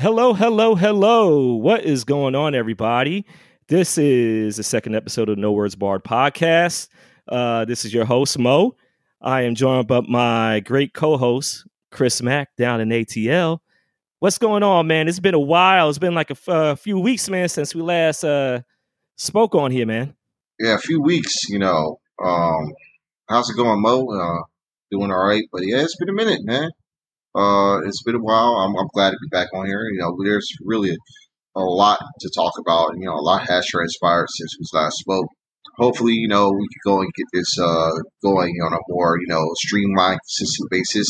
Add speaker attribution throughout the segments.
Speaker 1: Hello, hello, hello. What is going on, everybody? This is the second episode of No Words Barred podcast. Uh, this is your host, Mo. I am joined by my great co host, Chris Mack, down in ATL. What's going on, man? It's been a while. It's been like a, few weeks, man, since we last uh, spoke on here, man.
Speaker 2: Yeah, a few weeks, you know. Um, how's it going, Mo? Uh, doing all right, but yeah, it's been a minute, man. Uh, it's been a while. I'm, I'm glad to be back on here. You know, there's really a, lot to talk about. You know, a lot has transpired since we last spoke. Hopefully, you know, we can go and get this uh, going on a more, you know, streamlined, consistent basis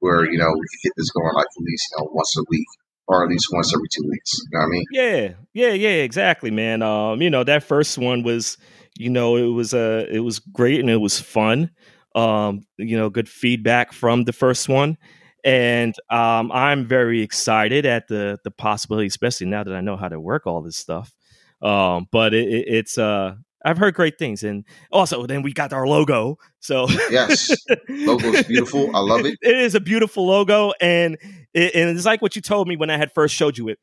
Speaker 2: where, you know, we can get this going like at least, you know, once a week or at least once every two weeks. You know what I mean?
Speaker 1: Yeah, yeah, yeah, exactly, man. Um, you know, that first one was, you know, it was uh it was great and it was fun. Um, you know, good feedback from the first one and um, I'm very excited at the the possibility, especially now that I know how to work all this stuff. Um, but it, it, it's uh, I've heard great things, and also then we got our logo. So
Speaker 2: yes, logo's beautiful. I love it.
Speaker 1: It is a beautiful logo, and it, and it's like what you told me when I had first showed you it.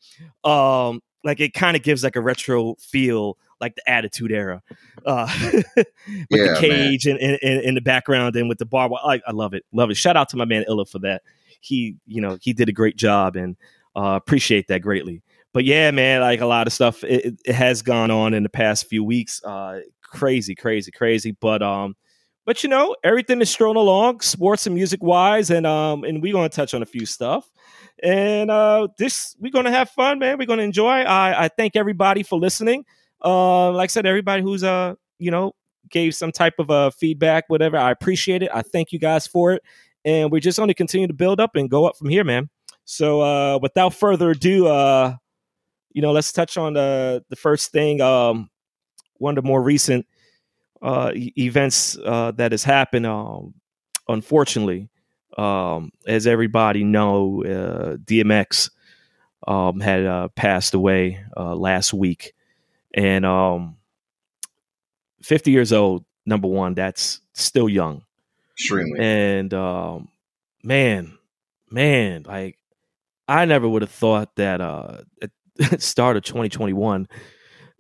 Speaker 1: Um, like it kind of gives like a retro feel like the attitude era uh with yeah, the cage and in the background and with the bar I, I love it love it shout out to my man illa for that he, you know, he did a great job and uh, appreciate that greatly. But yeah, man, like a lot of stuff, it, it has gone on in the past few weeks. Uh, crazy, crazy, crazy. But um, but you know, everything is strolling along, sports and music wise, and um, and we're gonna touch on a few stuff. And uh, this we're gonna have fun, man. We're gonna enjoy. I I thank everybody for listening. Uh, like I said, everybody who's uh, you know, gave some type of uh feedback, whatever. I appreciate it. I thank you guys for it and we're just going to continue to build up and go up from here, man. So uh, without further ado, uh, you know, let's touch on the the first thing. Um, one of the more recent uh, e- events uh, that has happened. Um, unfortunately, um, as everybody know, uh, DMX um, had uh, passed away uh, last week, and um, 50 years old. Number one, that's still young.
Speaker 2: Extremely.
Speaker 1: And um, man, man, like I never would have thought that uh, at start of 2021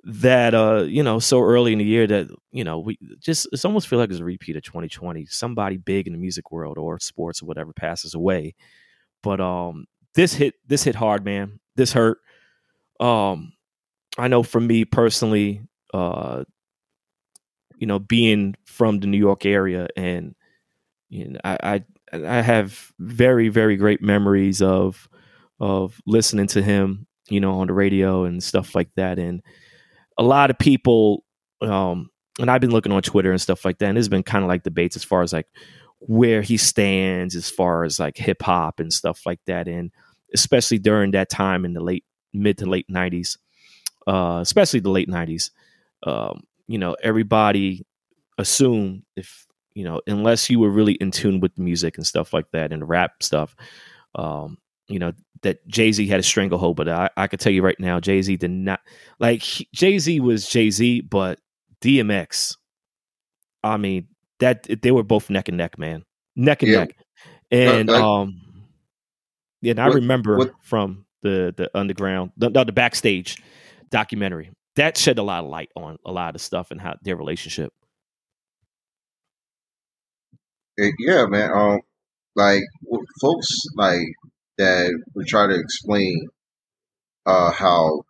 Speaker 1: that uh you know so early in the year that you know we just it's almost feel like it's a repeat of 2020 somebody big in the music world or sports or whatever passes away. But um this hit this hit hard man. This hurt. Um i know for me personally uh you know being from the new york area and you know, I, I I have very very great memories of of listening to him, you know, on the radio and stuff like that. And a lot of people, um, and I've been looking on Twitter and stuff like that, and there's been kind of like debates as far as like where he stands as far as like hip hop and stuff like that, and especially during that time in the late mid to late '90s, uh, especially the late '90s. Um, you know, everybody assumed if you know, unless you were really in tune with the music and stuff like that and rap stuff, um, you know, that Jay Z had a stranglehold. But I, I could tell you right now, Jay Z did not like Jay Z was Jay Z, but DMX, I mean, that they were both neck and neck, man, neck and yeah. neck. And uh, um, yeah, and I what, remember what, from the the underground, the, the backstage documentary that shed a lot of light on a lot of stuff and how their relationship.
Speaker 2: Yeah, man. Um, like folks like that would try to explain uh how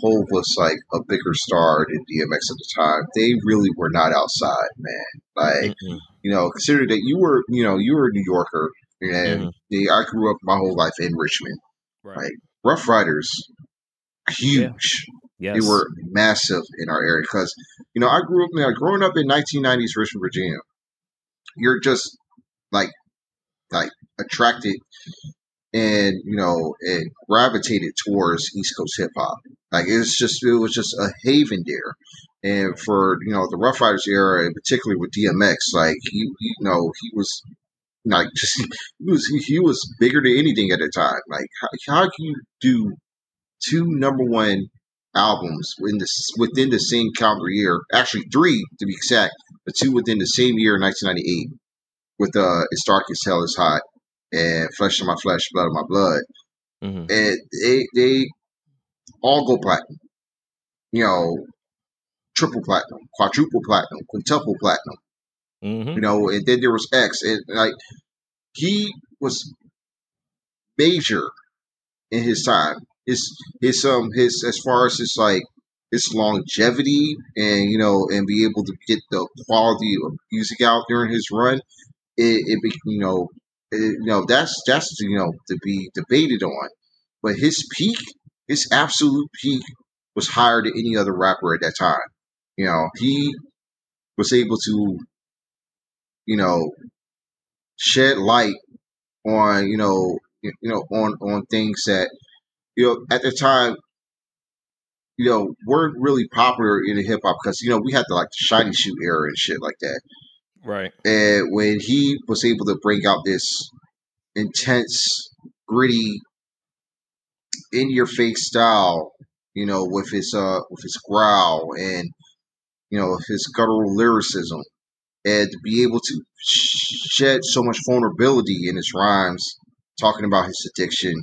Speaker 2: Hove was like a bigger star than DMX at the time. They really were not outside, man. Like mm-hmm. you know, consider that you were you know you were a New Yorker, and mm-hmm. they, I grew up my whole life in Richmond. Right. Like Ruff Ryders, huge. Yeah. Yes. They were massive in our area because you know I grew up now growing up in 1990s Richmond, Virginia you're just like like attracted and you know and gravitated towards East Coast hip hop. Like it's just it was just a haven there. And for you know the Ruff Ryders era, and particularly with DMX, like he, you know he was like just he was he was bigger than anything at the time. Like how, how can you do two number one albums in this within the same calendar year? Actually, three to be exact, but two within the same year, 1998, with uh, "It's Dark and Hell is Hot" and "Flesh of My Flesh, Blood of My Blood." mm-hmm. and they they all go platinum. You know, triple platinum, quadruple platinum, quintuple platinum. Mm-hmm. You know, and then there was X, and like he was major in his time. His his um his as far as his like his longevity and you know and be able to get the quality of music out during his run, it, it you know it, you know that's that's you know to be debated on. But his peak, his absolute peak, was higher than any other rapper at that time. You know, he was able to, you know, shed light on you know you know on on things that you know at the time you know weren't really popular in the hip hop because you know we had the like the shiny shoe era and shit like that.
Speaker 1: Right.
Speaker 2: And when he was able to bring out this intense, gritty, in your face style, you know, with his uh with his growl and you know his guttural lyricism, and to be able to shed so much vulnerability in his rhymes, talking about his addiction,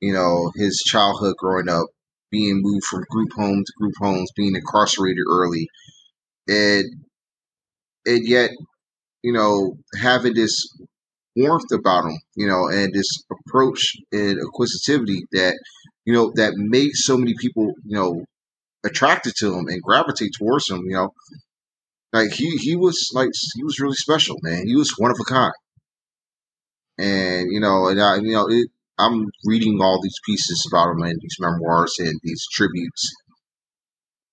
Speaker 2: you know, his childhood growing up, being moved from group home to group homes, being incarcerated early, and and yet, you know, having this warmth about him, you know, and this approach and acquisitivity that, you know, that made so many people, you know, attracted to him and gravitate towards him, you know. Like he he was like he was really special, man. He was one of a kind. And, you know, and I you know, it, I'm reading all these pieces about him and these memoirs and these tributes.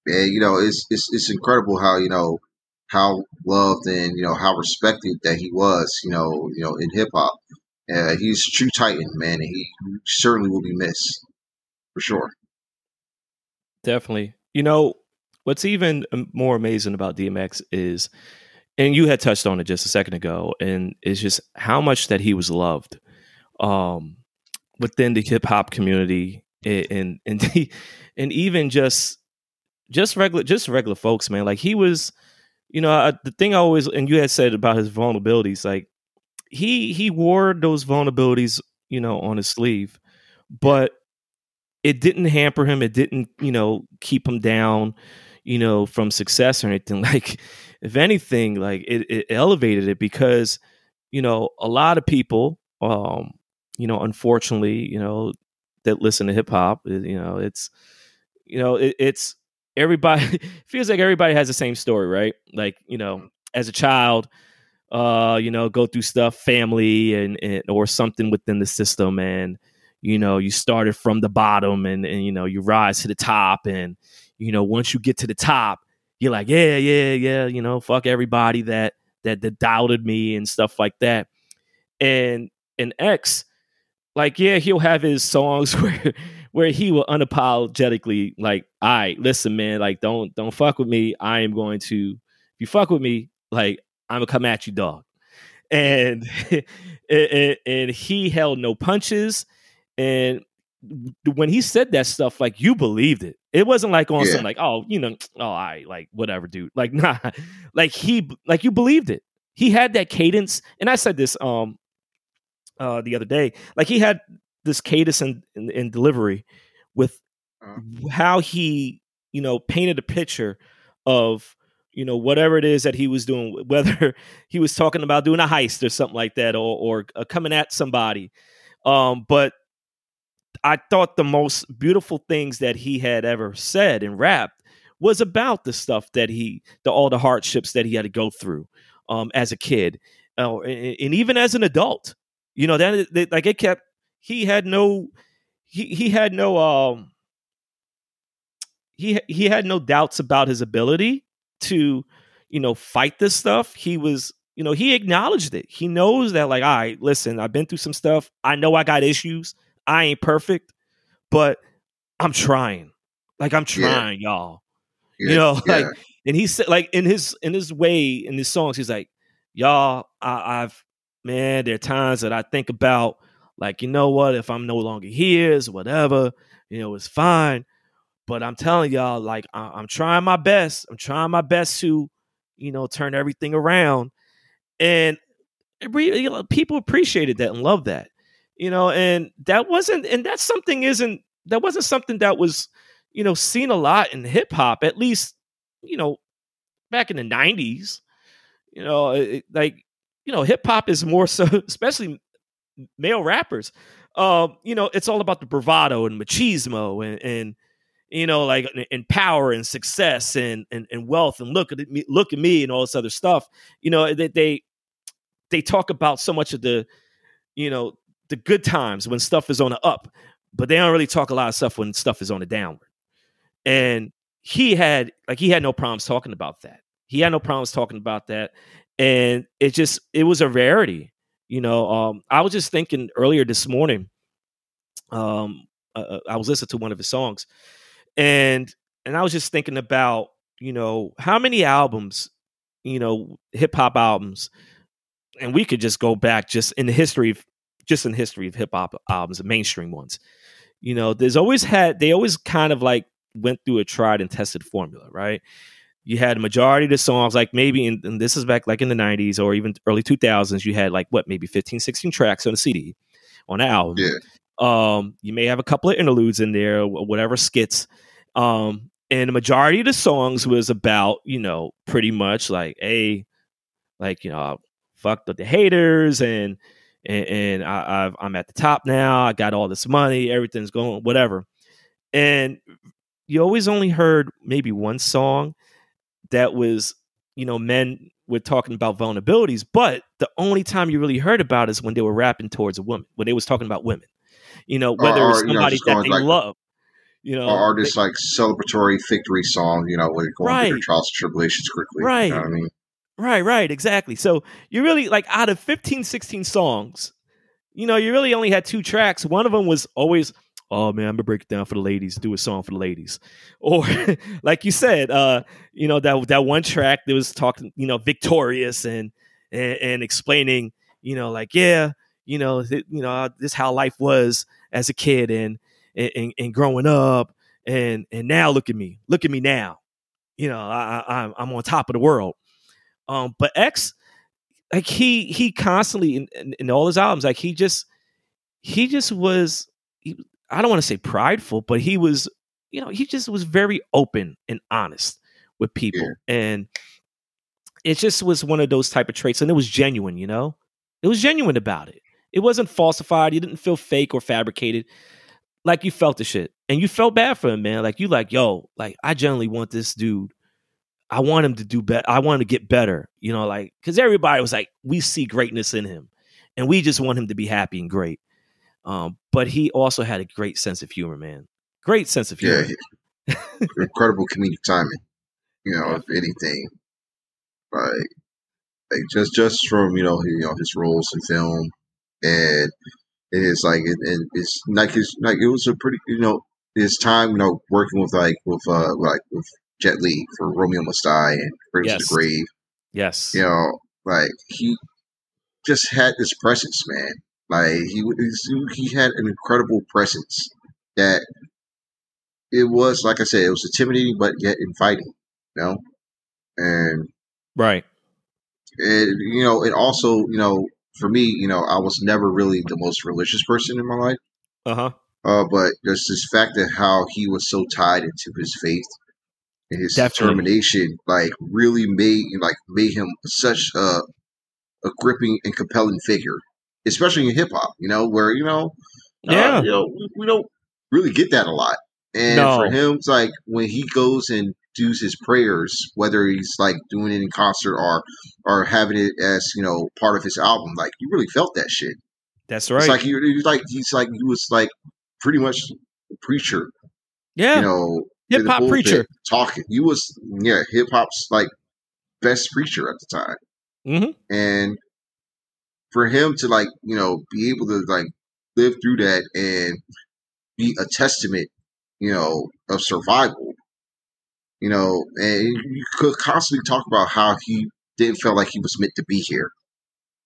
Speaker 2: And, you know, it's it's it's incredible how, you know, how loved and you know how respected that he was, you know, you know in hip hop. Uh, he's a true titan, man, and he certainly will be missed for sure.
Speaker 1: Definitely. You know what's even more amazing about DMX is, and you had touched on it just a second ago, and it's just how much that he was loved um, within the hip hop community, and and and, and even just just regular just regular folks, man. Like he was you know, I, the thing I always and you had said about his vulnerabilities, like he he wore those vulnerabilities, you know, on his sleeve, but it didn't hamper him. It didn't, you know, keep him down, you know, from success or anything. Like, if anything, like it, it elevated it because, you know, a lot of people, um, you know, unfortunately, you know, that listen to hip hop, you know, it's, you know, it, it's everybody feels like everybody has the same story, right? Like, you know, mm-hmm. as a child, uh, you know, go through stuff, family and, and or something within the system and you know, you started from the bottom and and you know, you rise to the top and you know, once you get to the top, you're like, yeah, yeah, yeah, you know, fuck everybody that that that doubted me and stuff like that. And and X like yeah, he'll have his songs where where he will unapologetically like, all right, listen, man, like don't don't fuck with me. I am going to if you fuck with me, like I'm gonna come at you, dog. And and, and he held no punches. And when he said that stuff, like you believed it. It wasn't like on yeah. some like, oh, you know, oh, I like whatever, dude. Like, nah, like he like you believed it. He had that cadence, and I said this um uh the other day. Like he had this cadence and, and, delivery with uh-huh. how he you know painted a picture of you know whatever it is that he was doing whether he was talking about doing a heist or something like that or, or uh, coming at somebody um, but i thought the most beautiful things that he had ever said and rapped was about the stuff that he the all the hardships that he had to go through um, as a kid uh, and, and, even as an adult you know that, that like it kept he had no he he had no um he he had no doubts about his ability to you know fight this stuff he was you know he acknowledged it he knows that like all right listen i've been through some stuff i know i got issues i ain't perfect but i'm trying like i'm trying yeah. y'all yeah. you know yeah. like and he said like in his in his way in his songs he's like y'all I, i've man there are times that i think about like, you know what? If I'm no longer here, whatever, you know, it's fine. But I'm telling y'all, like, I- am trying my best. I'm trying my best to, you know, turn everything around. And really, people appreciated that and loved that. you know, and that wasn't, and that something isn't, that wasn't something that was, you know, seen a lot in hip hop, at least, you know, back in the 90s. You know, it, like, you know, hip hop is more so, especially male rappers. Um, you know, it's all about the bravado and machismo and, and you know, like and power and success and, and and wealth and look at me, look at me and all this other stuff. You know, they they, they talk about so much of the, you know, the good times when stuff is on the up, but they don't really talk a lot of stuff when stuff is on the downward. And he had like he had no problems talking about that. He had no problems talking about that, and it just it was a rarity. You know, um, I was just thinking earlier this morning. Um, uh, uh I was listening to one of his songs, and and I was just thinking about you know how many albums, you know, hip hop albums, and we could just go back just in the history of just in history of hip hop albums, the mainstream ones. You know, there's always had they always kind of like went through a tried and tested formula, right? You had a majority of the songs, like maybe, in, and this is back like in the 90s or even early 2000s, you had like what, maybe 15, 16 tracks on a CD, on an album.
Speaker 2: Yeah.
Speaker 1: Um, you may have a couple of interludes in there, whatever skits. Um, and the majority of the songs was about, you know, pretty much like, a, like, you know, fuck the, the haters and, and, and I, i am at the top now. I got all this money. Everything's going, whatever. And you always only heard maybe one song that was, you know, men were talking about vulnerabilities, but the only time you really heard about is when they were rapping towards a woman, when they was talking about women. You know, whether or, or, it's somebody you know, that they like, love. You know,
Speaker 2: or this like celebratory victory song, you know, you're going right. through trials and tribulations quickly.
Speaker 1: Right.
Speaker 2: You know I mean?
Speaker 1: Right, right, exactly. So you really like out of 15, 16 songs, you know, you really only had two tracks. One of them was always oh man, I'm gonna break it down for the ladies, do a song for the ladies. Or like you said, uh, you know, that that one track that was talking, you know, victorious and and, and explaining, you know, like, yeah, you know, th- you know, this how life was as a kid and and, and growing up and and now look at me. Look at me now. You know, I, I I'm on top of the world. Um, but X, like he he constantly in, in, in all his albums, like he just he just was he, I don't want to say prideful, but he was, you know, he just was very open and honest with people. Yeah. And it just was one of those type of traits. And it was genuine, you know? It was genuine about it. It wasn't falsified. You didn't feel fake or fabricated. Like you felt the shit. And you felt bad for him, man. Like you like, yo, like I generally want this dude. I want him to do better. I want him to get better. You know, like because everybody was like, we see greatness in him. And we just want him to be happy and great. Um, but he also had a great sense of humor, man. Great sense of humor.
Speaker 2: Yeah, incredible comedic timing. You know, if anything, like, like just just from you know you know his roles in film, and it is like it, and it's like his like it was a pretty you know his time you know working with like with uh like with Jet Li for Romeo Must Die and Bridge yes. the Grave.
Speaker 1: Yes,
Speaker 2: you know, like he just had this presence, man. Like he he had an incredible presence that it was like I said, it was intimidating but yet inviting, you know, and
Speaker 1: right,
Speaker 2: and you know, and also you know, for me, you know, I was never really the most religious person in my life.
Speaker 1: Uh-huh.
Speaker 2: Uh But just this fact that how he was so tied into his faith and his Definitely. determination, like really made like made him such a a gripping and compelling figure especially in hip hop, you know, where you know,
Speaker 1: uh, yeah,
Speaker 2: uh, you know, we, we, don't really get that a lot. And no. for him, it's like when he goes and does his prayers, whether he's like doing it in concert or or having it as you know part of his album, like you really felt that shit.
Speaker 1: That's right.
Speaker 2: It's like he, he's like he's like he was like pretty much a preacher.
Speaker 1: Yeah,
Speaker 2: you know,
Speaker 1: hip hop preacher
Speaker 2: talking. He was yeah, hip hop's like best preacher at the time.
Speaker 1: Mm-hmm.
Speaker 2: And for him to like you know be able to like live through that and be a testament you know of survival. You know and you could constantly talk about how he didn't feel like he was meant to be here.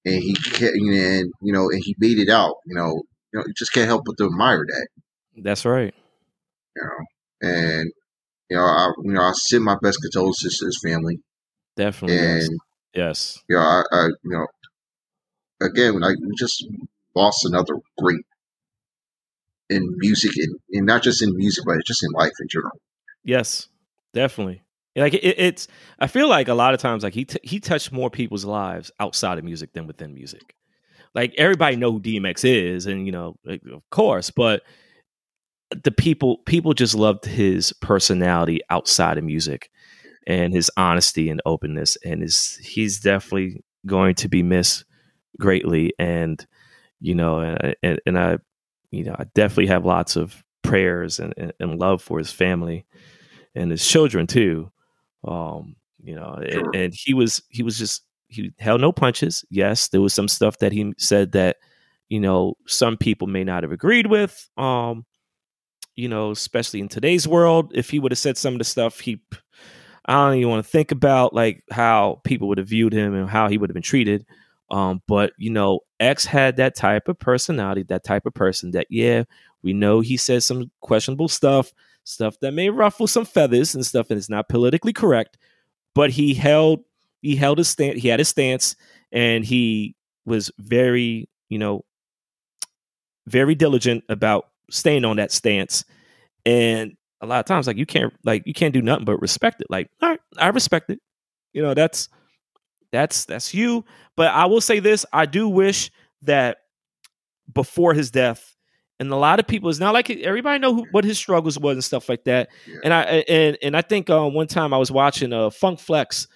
Speaker 2: And he can't and you know and he made it out you know. You know you just can't help but to admire that.
Speaker 1: That's right.
Speaker 2: You know and you know i you know i send my best condolences to his family.
Speaker 1: Definitely and yes, yes.
Speaker 2: you know I, I you know again, like just lost another great in music and, and not just in music, but just in life in general.
Speaker 1: Yes, definitely. Like it, it's, I feel like a lot of times, like he t- he touched more people's lives outside of music than within music. Like everybody know who DMX is, and you know, like, of course, but the people people just loved his personality outside of music and his honesty and openness, and his he's definitely going to be missed greatly. And you know, and, and I, you know, I definitely have lots of prayers and, and, and love for his family and his children too. Um, you know, sure. and, and, he was he was just he held no punches. Yes, there was some stuff that he said that you know some people may not have agreed with. Um, you know, especially in today's world, if he would have said some of the stuff he, I don't even want to think about like how people would have viewed him and how he would have been treated. Um, but you know, X had that type of personality, that type of person that yeah, we know he says some questionable stuff stuff that may ruffle some feathers and stuff and it's not politically correct but he held he held his stance he had his stance and he was very you know very diligent about staying on that stance. And a lot of times like you can't like you can't do nothing but respect it. Like all right i respect it. You know that's that's that's you but i will say this i do wish that before his death and a lot of people it's not like everybody know who, what his struggles was and stuff like that yeah. and i and and i think uh, one time i was watching uh funk flex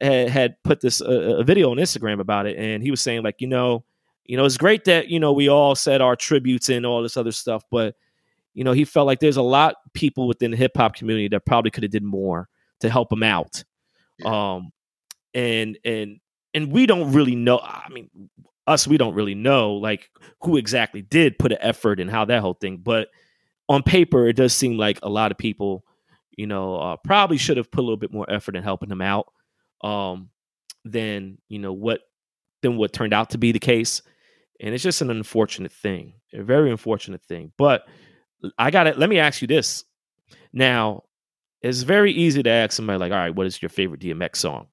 Speaker 1: had, had put this uh, a video on instagram about it and he was saying like you know you know it's great that you know we all said our tributes and all this other stuff but you know he felt like there's a lot of people within the hip-hop community that probably could have did more to help him out yeah. um and and and we don't really know i mean us we don't really know like who exactly did put an effort and how that whole thing but on paper it does seem like a lot of people you know uh, probably should have put a little bit more effort in helping him out um than you know what than what turned out to be the case and it's just an unfortunate thing a very unfortunate thing but i got it let me ask you this. Now it's very easy to ask somebody like all right what is your favorite dmx song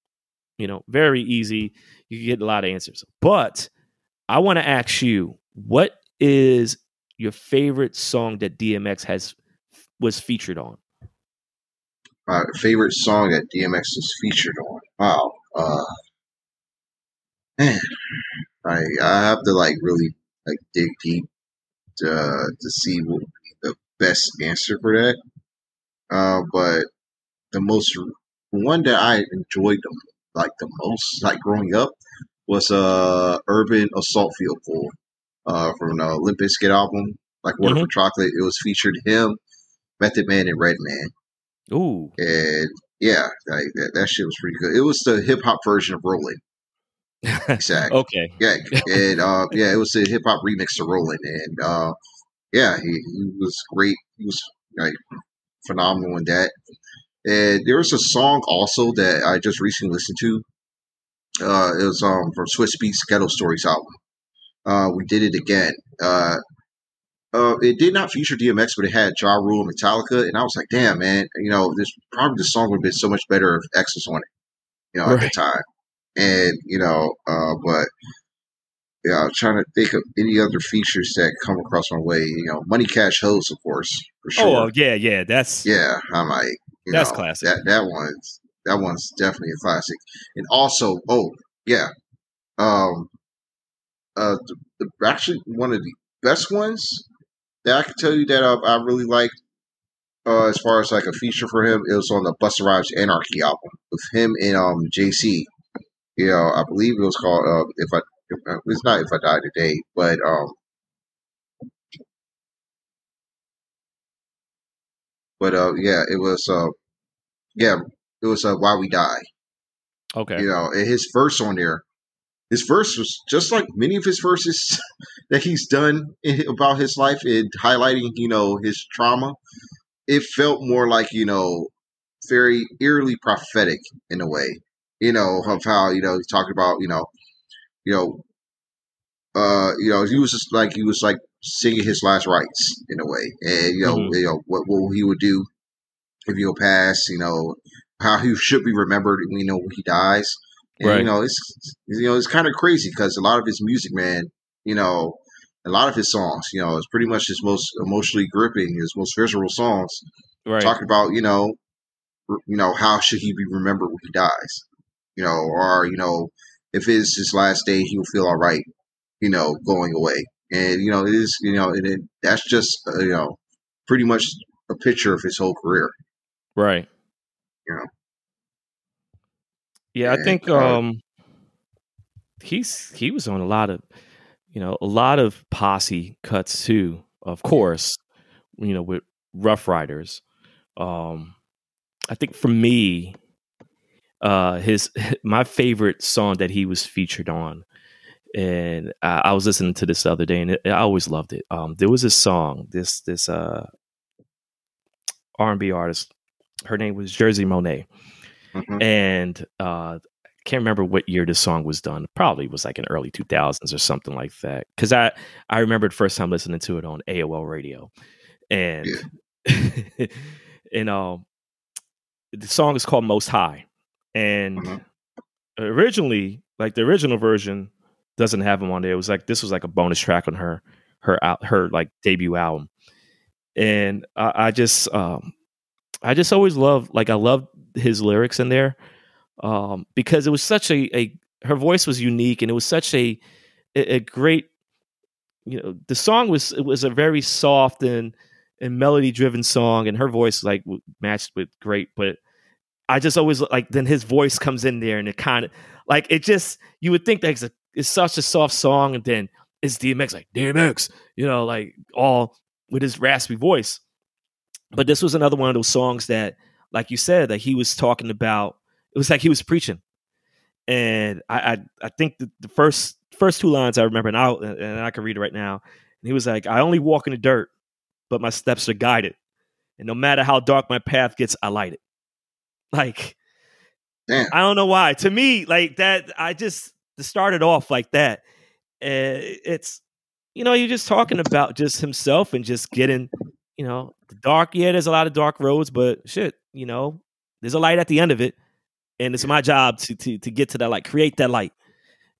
Speaker 1: you know very easy you get a lot of answers but I want to ask you, what is your favorite song that DMX has was featured on?
Speaker 2: My favorite song that DMX was featured on. Wow. Uh, man, I I have to like really like dig deep to to see what would be the best answer for that. Uh, but the most one that I enjoyed the, like the most, like growing up, was uh Urban Assault Vehicle uh from the Limp Bizkit album, like Water mm-hmm. for Chocolate. It was featured him, Method Man, and Redman.
Speaker 1: Ooh,
Speaker 2: and yeah, like, that, that shit was pretty good. It was the hip hop version of Rolling.
Speaker 1: exactly. okay.
Speaker 2: Yeah, and uh, yeah, it was a hip hop remix to Rolling, and uh, yeah, he, he was great. He was like phenomenal in that. And there was a song also that I just recently listened to uh, it was um, from Swizz Beatz Ghetto Stories album. Uh, we did it again. Uh, uh, it did not feature DMX, but it had Ja Rule and Metallica, and I was like, "Damn, man! You know, this probably the song would have been so much better if X was on it, you know, right. at the time." And you know, uh, but yeah, I'm trying to think of any other features that come across my way. You know, Money Cash Hoes, of course, for sure.
Speaker 1: Oh yeah, yeah, that's
Speaker 2: yeah. I'm like,
Speaker 1: that's know, classic.
Speaker 2: That that one's that one's definitely a classic. And also, oh yeah, um, uh, the, the, actually one of the best ones that I can tell you that I, I really liked. Uh, as far as like a feature for him, it was on the Busta Rhymes Anarchy album with him and um Jay Z. You know, I believe it was called uh, if I if, it's not if I die today, but um, but uh, yeah, it was uh, yeah, it was uh, "Why We Die."
Speaker 1: Okay,
Speaker 2: you know, his verse on there. His verse was just like many of his verses that he's done about his life and highlighting, you know, his trauma. It felt more like, you know, very eerily prophetic in a way, you know, of how, you know, he's talking about, you know, you know, uh, you know, he was just like he was like singing his last rites in a way, and you know, mm-hmm. you know what what he would do if he'll pass, you know, how he should be remembered. You know, when he dies. And, right. You know, it's you know it's kind of crazy because a lot of his music, man, you know, a lot of his songs. You know, it's pretty much his most emotionally gripping, his most visceral songs.
Speaker 1: Right.
Speaker 2: Talking about you know, r- you know how should he be remembered when he dies? You know, or you know, if it's his last day, he'll feel all right. You know, going away, and you know, it is you know, and it, that's just uh, you know, pretty much a picture of his whole career.
Speaker 1: Right.
Speaker 2: You Yeah.
Speaker 1: Yeah, I think
Speaker 2: uh,
Speaker 1: um he's he was on a lot of you know, a lot of posse cuts too, of course, you know, with Ruff Ryders. Um I think for me, uh his my favorite song that he was featured on and I, I was listening to this the other day and it, I always loved it. Um there was a song, this this uh R&B artist, her name was Jersey Monet
Speaker 2: mhm.
Speaker 1: and uh I can't remember what year this song was done probably was like in early 2000s or something like that because i i remember the first time listening to it on aol radio and and um the song is called most high and
Speaker 2: Mhm.
Speaker 1: originally like the original version doesn't have him on there. It was like this was like a bonus track on her her out her like debut album. And i, I just um i just always love like i loved his lyrics in there um, because it was such a, a her voice was unique and it was such a a, great you know the song was it was a very soft and and melody driven song and her voice like matched with great but I just always like then his voice comes in there and it kind of like it just you would think that it's, a, it's such a soft song and then it's DMX like DMX you know like all with his raspy voice. But this was another one of those songs that like you said that he was talking about it was like he was preaching. And i i, I think the, the first first two lines i remember and i and i can read it right now. And he was like i only walk in the dirt but my steps are guided. And no matter how dark my path gets i light it. Like
Speaker 2: Damn.
Speaker 1: i don't know why. To me like that i just to start it off like that uh, it's you know you're just talking about just himself and just getting you know the dark yeah there's a lot of dark roads but shit you know there's a light at the end of it and it's my job to to to get to that light create that light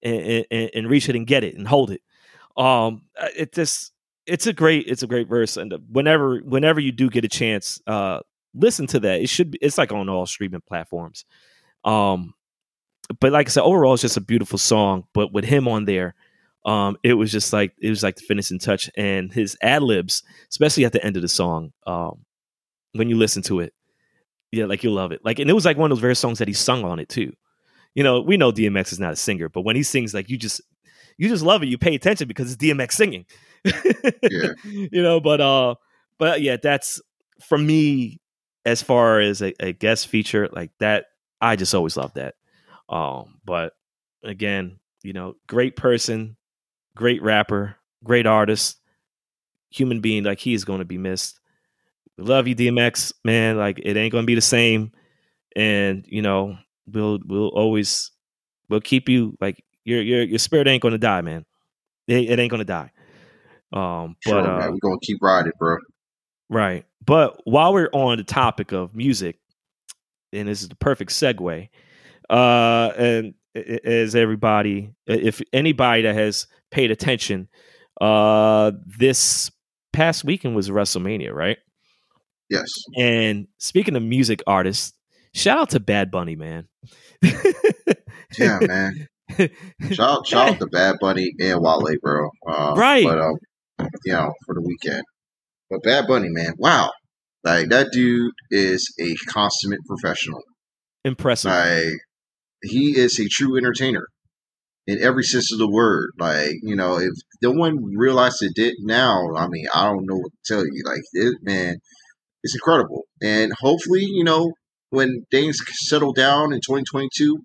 Speaker 1: and, and, and reach it and get it and hold it. Um uh, it just it's a great it's a great verse and whenever whenever you do get a chance uh listen to that it should be it's like on all streaming platforms. Um but like i said overall it's just a beautiful song but with him on there um it was just like it was like the finishing touch and his ad libs especially at the end of the song um when you listen to it yeah like you'll love it. Like and it was like one of those very songs that he sung on it too. You know we know dmx is not a singer but when he sings like you just you just love it you pay attention because it's dmx singing.
Speaker 2: Yeah.
Speaker 1: you know but uh but yeah that's for me as far as a, a guest feature like that i just always love that um but again you know great person great rapper great artist human being like he is going to be missed we love you dmx man like it ain't going to be the same and you know we'll we'll always we'll keep you like your your your spirit ain't going to die man it, it ain't going to die um but
Speaker 2: Sure,
Speaker 1: uh.
Speaker 2: We're gonna keep riding, bro.
Speaker 1: Right. But while we're on the topic of music, and this is the perfect segue, uh, and as everybody, if anybody that has paid attention, uh, this past weekend was WrestleMania, right?
Speaker 2: Yes.
Speaker 1: And speaking of music artists, shout out to Bad Bunny, man.
Speaker 2: Yeah, man. Shout out, shout out to Bad Bunny and Wale, bro. Uh,
Speaker 1: Right.
Speaker 2: But um, you know, for the weekend. But Bad Bunny, man, wow, like that dude is a consummate professional.
Speaker 1: Impressive.
Speaker 2: Like he is a true entertainer in every sense of the word. Like you know, if no one realized it did now, I mean, I don't know what to tell you. Like it, man, it's incredible. And hopefully, you know, when things settle down in 2022,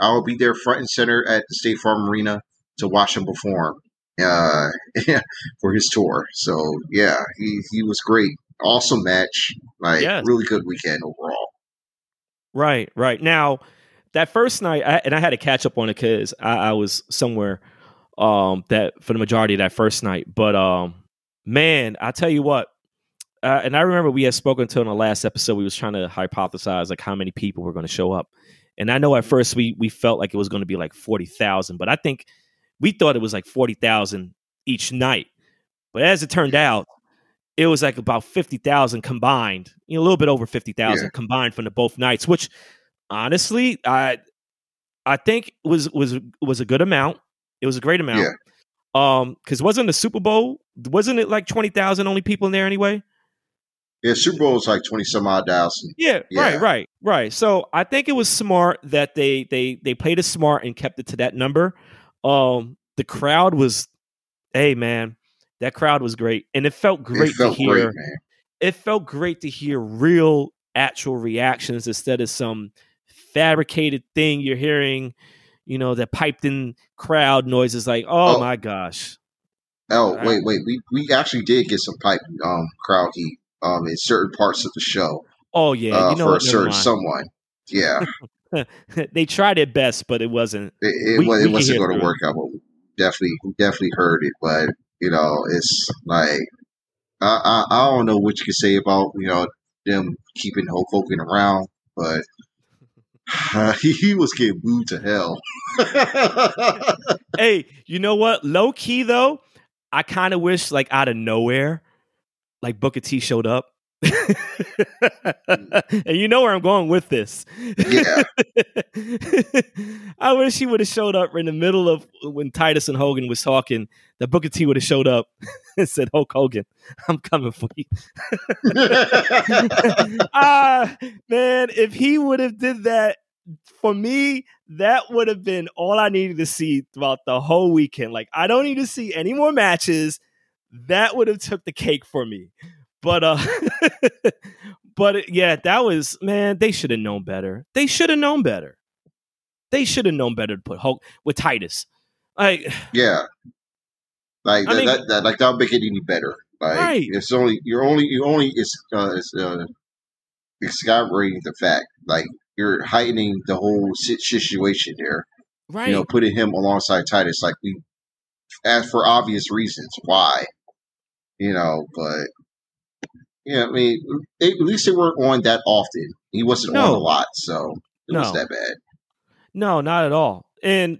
Speaker 2: I'll be there front and center at the State Farm Arena to watch him perform uh, for his tour. So yeah, he he was great. Awesome match. Like
Speaker 1: Yes.
Speaker 2: really good weekend overall.
Speaker 1: Right, right. Now, that first night, I, and I had to catch up on it because I, I was somewhere um, that for the majority of that first night. But um, man, I tell you what, uh, and I remember we had spoken to in the last episode. We was trying to hypothesize like how many people were going to show up, and I know at first we we felt like it was going to be like forty thousand, but I think we thought it was like forty thousand each night. But as it turned out, it was like about fifty thousand combined, you know, a little bit over fifty thousand
Speaker 2: Yeah.
Speaker 1: combined from the both nights. Which, honestly, I I think was was was a good amount. It was a great amount.
Speaker 2: Yeah.
Speaker 1: Um, because wasn't the Super Bowl? Wasn't it like twenty thousand only people in there anyway?
Speaker 2: Yeah, Super Bowl was like twenty some odd thousand.
Speaker 1: Yeah,
Speaker 2: Yeah.
Speaker 1: right, right, right. So I think it was smart that they they they played it smart and kept it to that number. Um, the crowd was, hey man, that crowd was great, and it felt great
Speaker 2: it felt
Speaker 1: to hear.
Speaker 2: great.
Speaker 1: It felt great to hear real, actual reactions instead of some fabricated thing you're hearing. You know, that piped in crowd noises like, oh,
Speaker 2: Oh.
Speaker 1: my gosh,
Speaker 2: Oh wait, wait, we we actually did get some pipe um crowd heat um in certain parts of the show
Speaker 1: oh yeah,
Speaker 2: uh,
Speaker 1: you know
Speaker 2: for a
Speaker 1: what? Never
Speaker 2: certain someone. Yeah,
Speaker 1: they tried their best, but it wasn't.
Speaker 2: it, it,
Speaker 1: We-
Speaker 2: wa-
Speaker 1: we
Speaker 2: wasn't going to work out, but we definitely we definitely heard it. But you know, it's like I, I I don't know what you can say about you know them keeping Hulk Hogan around, but Uh, he, he was getting booed to hell.
Speaker 1: hey, you know what? Low key though, I kind of wish like out of nowhere, like Booker T showed up. And you know where I'm going with this.
Speaker 2: yeah,
Speaker 1: I wish he would have showed up in the middle of when Titus and Hogan was talking. That Booker T would have showed up and said, "Hulk Hogan, I'm coming for you." ah, man, if he would have did that for me, that would have been all I needed to see throughout the whole weekend. Like, I don't need to see any more matches. That would have took the cake for me. But uh, but yeah, that was man. They should have known better. They should have known better. They should have known better to put Hulk with Titus. Like,
Speaker 2: yeah. Like
Speaker 1: I
Speaker 2: that,
Speaker 1: mean-
Speaker 2: that, that, like that'll make it any better. Like
Speaker 1: Right.
Speaker 2: it's only you're only you only it's uh, it's uh, exaggerating the fact like you're heightening the whole situation there.
Speaker 1: right?
Speaker 2: You know, putting him alongside Titus like we, as for obvious reasons why. You know, but yeah, I mean, they, at least they weren't on that often. He wasn't on a lot, so it was that bad.
Speaker 1: No, not at all. And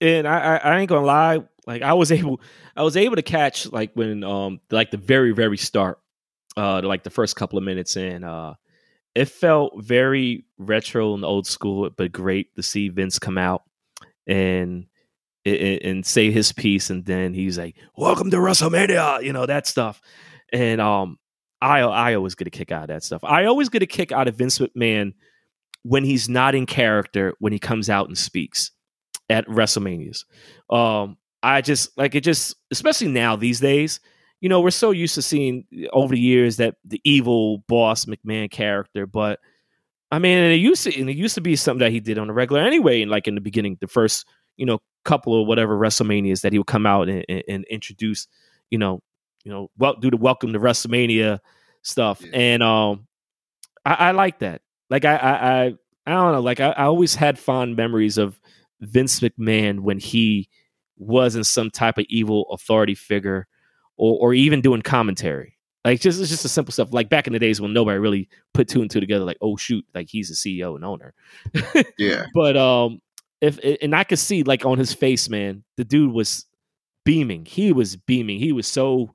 Speaker 1: and I, I I ain't gonna lie, like I was able I was able to catch like when um like the very very start, uh like the first couple of minutes and uh it felt very retro and old school, but great to see Vince come out and and, and say his piece, and then he's like, "Welcome to WrestleMania," you know that stuff, and um. I I always get a kick out of that stuff. I always get a kick out of Vince McMahon when he's not in character when he comes out and speaks at WrestleManias. Um, I just like it just especially now these days, you know, we're so used to seeing over the years that the evil boss McMahon character, but I mean, and it used to and it used to be something that he did on a regular anyway, and like in the beginning, the first, you know, couple of whatever WrestleManias that he would come out and, and, and introduce, you know, you know, well do the welcome to WrestleMania stuff.
Speaker 2: Yeah.
Speaker 1: And um I, I like that. Like I I I, I don't know, like I, I always had fond memories of Vince McMahon when he wasn't some type of evil authority figure or or even doing commentary. Like just it's just a simple stuff. Like back in the days when nobody really put two and two together, like, oh shoot, like he's the CEO and owner.
Speaker 2: Yeah,
Speaker 1: But um if and I could see like on his face, man, the dude was beaming. He was beaming. He was so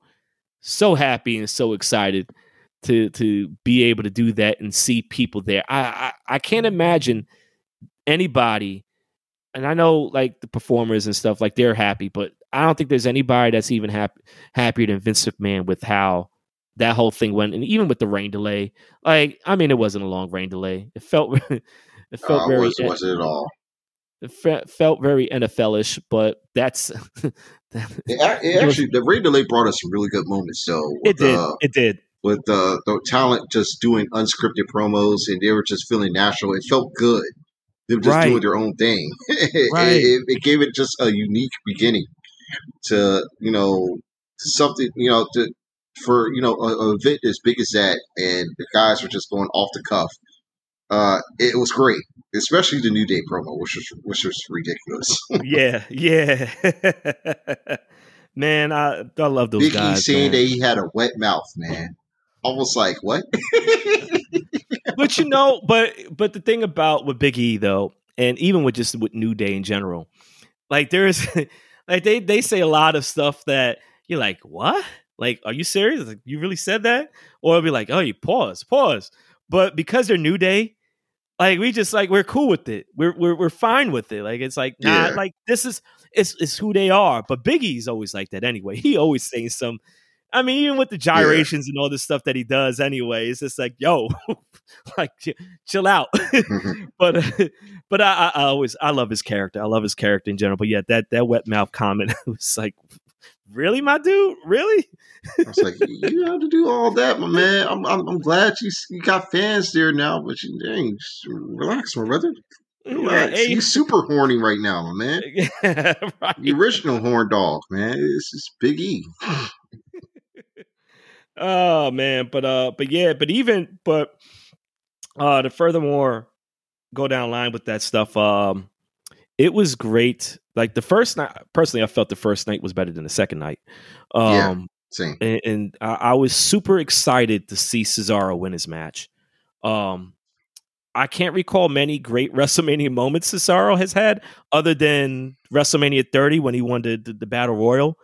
Speaker 1: so happy and so excited to to be able to do that and see people there. I I, I can't imagine anybody and I know like the performers and stuff like they're happy, but I don't think there's anybody that's even happy happier than Vince McMahon with how that whole thing went, and even with the rain delay. Like, I mean, it wasn't a long rain delay. It felt it felt
Speaker 2: uh,
Speaker 1: very
Speaker 2: was was it at all?
Speaker 1: it fe- felt very NFL-ish, but that's
Speaker 2: It, it actually, the rain delay brought us some really good moments, though. With,
Speaker 1: it did.
Speaker 2: Uh,
Speaker 1: it did.
Speaker 2: with uh, the talent just doing unscripted promos, and they were just feeling natural. It felt good. Them just
Speaker 1: Right.
Speaker 2: doing their own thing. It-
Speaker 1: Right.
Speaker 2: it, it gave it just a unique beginning to you know something you know to for you know a, a event as big as that, and the guys were just going off the cuff. Uh, it was great, especially the New Day promo, which was which was ridiculous.
Speaker 1: yeah, yeah. man, I I love those
Speaker 2: Big E
Speaker 1: guys.
Speaker 2: saying
Speaker 1: man.
Speaker 2: that he had a wet mouth, man. Almost like, what?
Speaker 1: but you know, but but the thing about with Big E though, and even with just with New Day in general, like there's like they they say a lot of stuff that you're like, what? Like, are you serious? Like, you really said that? Or it'll be like, oh, you pause, pause. But because they're New Day, like we just like we're cool with it. We're we're we're fine with it. Like it's like nah,
Speaker 2: Yeah.
Speaker 1: like this is it's it's who they are. But Biggie's always like that anyway. He always saying some. I mean, even with the gyrations and all the stuff that he does, anyway, it's just like, yo, like chill out. Mm-hmm. but uh, but I, I, I always I love his character. I love his character in general. But yeah, that that wet mouth comment was like, really, my dude, really?
Speaker 2: I was like, you have to do all that, my man. I'm I'm, I'm glad you you got fans there now, but you dang, just relax, my brother. Relax.
Speaker 1: Hey,
Speaker 2: He's super horny right now, my man.
Speaker 1: right.
Speaker 2: The original horn dog, man. This is Big E.
Speaker 1: Oh man, but uh, but yeah, but even but uh, to furthermore go down line with that stuff, um, it was great. Like the first night, personally, I felt the first night was better than the second night.
Speaker 2: Yeah.
Speaker 1: Um,
Speaker 2: Same.
Speaker 1: and, and I, I was super excited to see Cesaro win his match. Um, I can't recall many great WrestleMania moments Cesaro has had, other than WrestleMania 30 when he won the, the, the Battle Royal.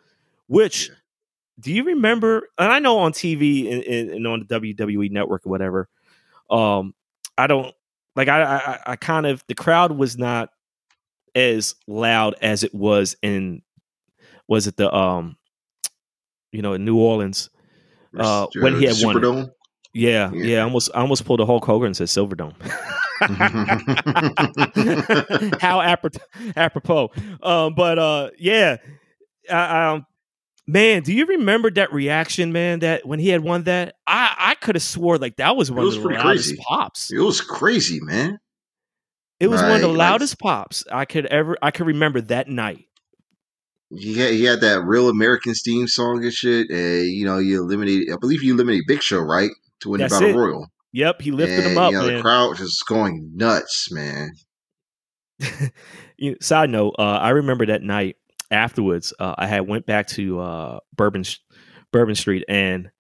Speaker 1: Which
Speaker 2: Yeah.
Speaker 1: do you remember? And I know on TV and, and, and on the WWE Network or whatever. Um, I don't like. I, I I kind of the crowd was not as loud as it was in was it the um you know in New Orleans uh, when he had won it. Yeah,
Speaker 2: Yeah.
Speaker 1: yeah. I almost, I almost pulled a Hulk Hogan and said Silverdome. How apropos. apropos. Um, but uh, yeah, I, um, man, do you remember that reaction, man? That when he had won that, I, I could have swore like that was one
Speaker 2: was
Speaker 1: of the loudest
Speaker 2: crazy.
Speaker 1: pops.
Speaker 2: It was crazy, man.
Speaker 1: It was one of the
Speaker 2: Like- like-
Speaker 1: loudest pops I could ever, I could remember that night.
Speaker 2: He had, he had that real American theme song and shit. And, you know, you eliminated, I believe you eliminated Big Show, right? To win
Speaker 1: That's
Speaker 2: the Battle
Speaker 1: it.
Speaker 2: Royal.
Speaker 1: Yep, he lifted
Speaker 2: and,
Speaker 1: him up,
Speaker 2: You know,
Speaker 1: man.
Speaker 2: the crowd just going nuts, man.
Speaker 1: you side note, uh, I remember that night afterwards. Uh, I had went back to uh, Bourbon Bourbon Street, and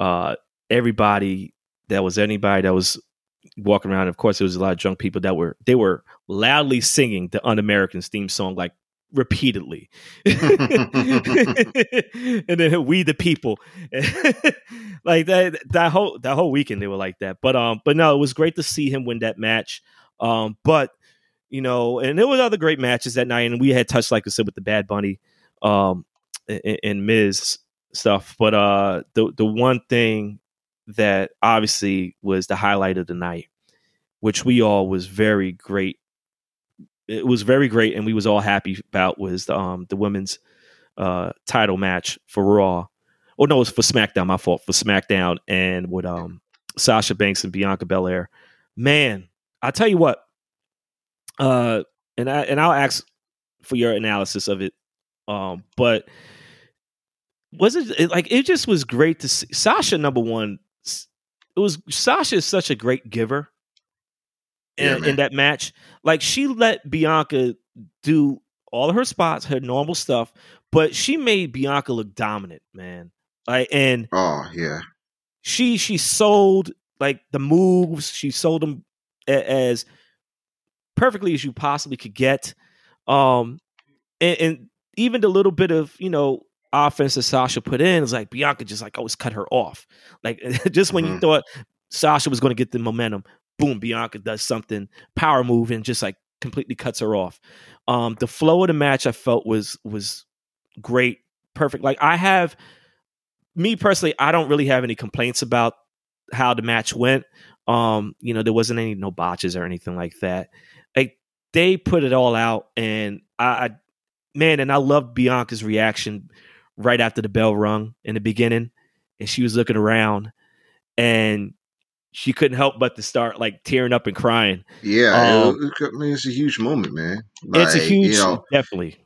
Speaker 1: uh, everybody that was anybody that was walking around. Of course, there was a lot of drunk people that were they were loudly singing the Un-Americans theme song like repeatedly, and then we the people, like that that whole that whole weekend they were like that. But um, but no, it was great to see him win that match. Um, but you know, and there was other great matches that night, and we had touched, like I said, with the Bad Bunny, um, and, and Miz stuff. But uh, the the one thing that obviously was the highlight of the night, which we all was very great. It was very great, and we was all happy about was the um the women's uh title match for Raw. Oh no, it was for SmackDown. My fault for SmackDown, and with um Sasha Banks and Bianca Belair. Man, I tell you what, uh, and I and I'll ask for your analysis of it. Um, but was it like it just was great to see Sasha number one. It was Sasha is such a great giver in,
Speaker 2: man.
Speaker 1: in that match. Like she let Bianca do all of her spots, her normal stuff, but she made Bianca look dominant, man. Like and
Speaker 2: Oh, yeah.
Speaker 1: she she sold like the moves she sold them as perfectly as you possibly could get um and, and even the little bit of you know offense that sasha put in is like bianca just like always cut her off. Like just when you
Speaker 2: Mhm.
Speaker 1: thought sasha was going to get the momentum boom bianca does something power move and just like completely cuts her off. Um the flow of the match i felt was was great perfect. Like i have me personally i don't really have any complaints about how the match went. Um you know there wasn't any no botches or anything like that. Like they put it all out and i, I man and i love bianca's reaction right after the bell rung in the beginning and she was looking around and she couldn't help but to start like tearing up and crying
Speaker 2: Yeah.
Speaker 1: Um,
Speaker 2: it, I mean, it's a huge moment, man.
Speaker 1: it's a huge
Speaker 2: You know,
Speaker 1: definitely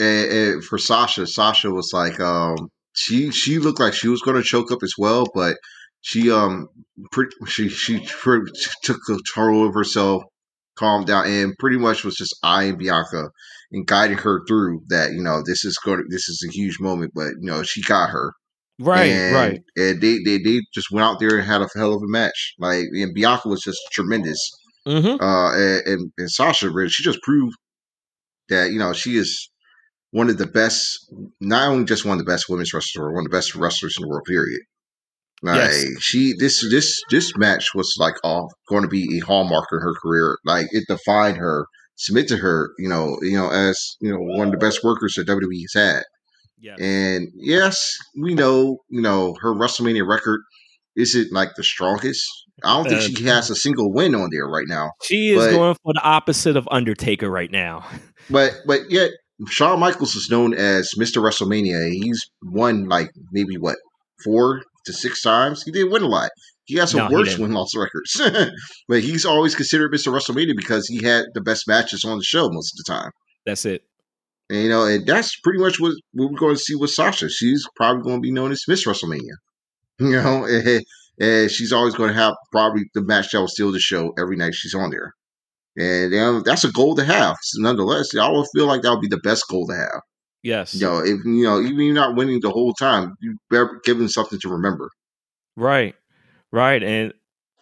Speaker 2: and, and for Sasha, Sasha was like, um, she she looked like she was going to choke up as well, but she um, pretty, she she pretty, took control of herself, calmed down, and pretty much was just eyeing Bianca and guiding her through that. You know, this is going, this is a huge moment, but you know, she got her.
Speaker 1: right
Speaker 2: and,
Speaker 1: right
Speaker 2: And they, they they just went out there and had a hell of a match. Like, and Bianca was just tremendous.
Speaker 1: mm-hmm.
Speaker 2: Uh, and, and, and Sasha, she just proved that you know she is one of the best, not only just one of the best women's wrestlers, but one of the best wrestlers in the world. Period. Like
Speaker 1: Yes.
Speaker 2: she, this this this match was like all going to be a hallmark in her career. Like it defined her, cemented her, you know, you know, as you know, one of the best workers that WWE has had.
Speaker 1: Yeah.
Speaker 2: And yes, we know, you know, her WrestleMania record isn't like the strongest. I don't think
Speaker 1: Uh,
Speaker 2: she has a single win on there right now.
Speaker 1: She is
Speaker 2: but-
Speaker 1: going for the opposite of Undertaker right now.
Speaker 2: But but yet Shawn Michaels is known as Mr. WrestleMania. He's won like maybe what four to six times. He didn't win a lot. He has
Speaker 1: No, he
Speaker 2: worse win loss records. but he's always considered Mr. WrestleMania because he had the best matches on the show most of the time.
Speaker 1: That's it.
Speaker 2: And you know, and that's pretty much what, what we're going to see with Sasha. She's probably going to be known as Miss WrestleMania. You know, and, and she's always going to have probably the match that will steal the show every night she's on there. And um, that's a goal to have. Nonetheless, I would feel like that would be the best goal to have.
Speaker 1: Yes.
Speaker 2: You know, if you know, even you're not winning the whole time, you better give them something to remember.
Speaker 1: Right. Right. And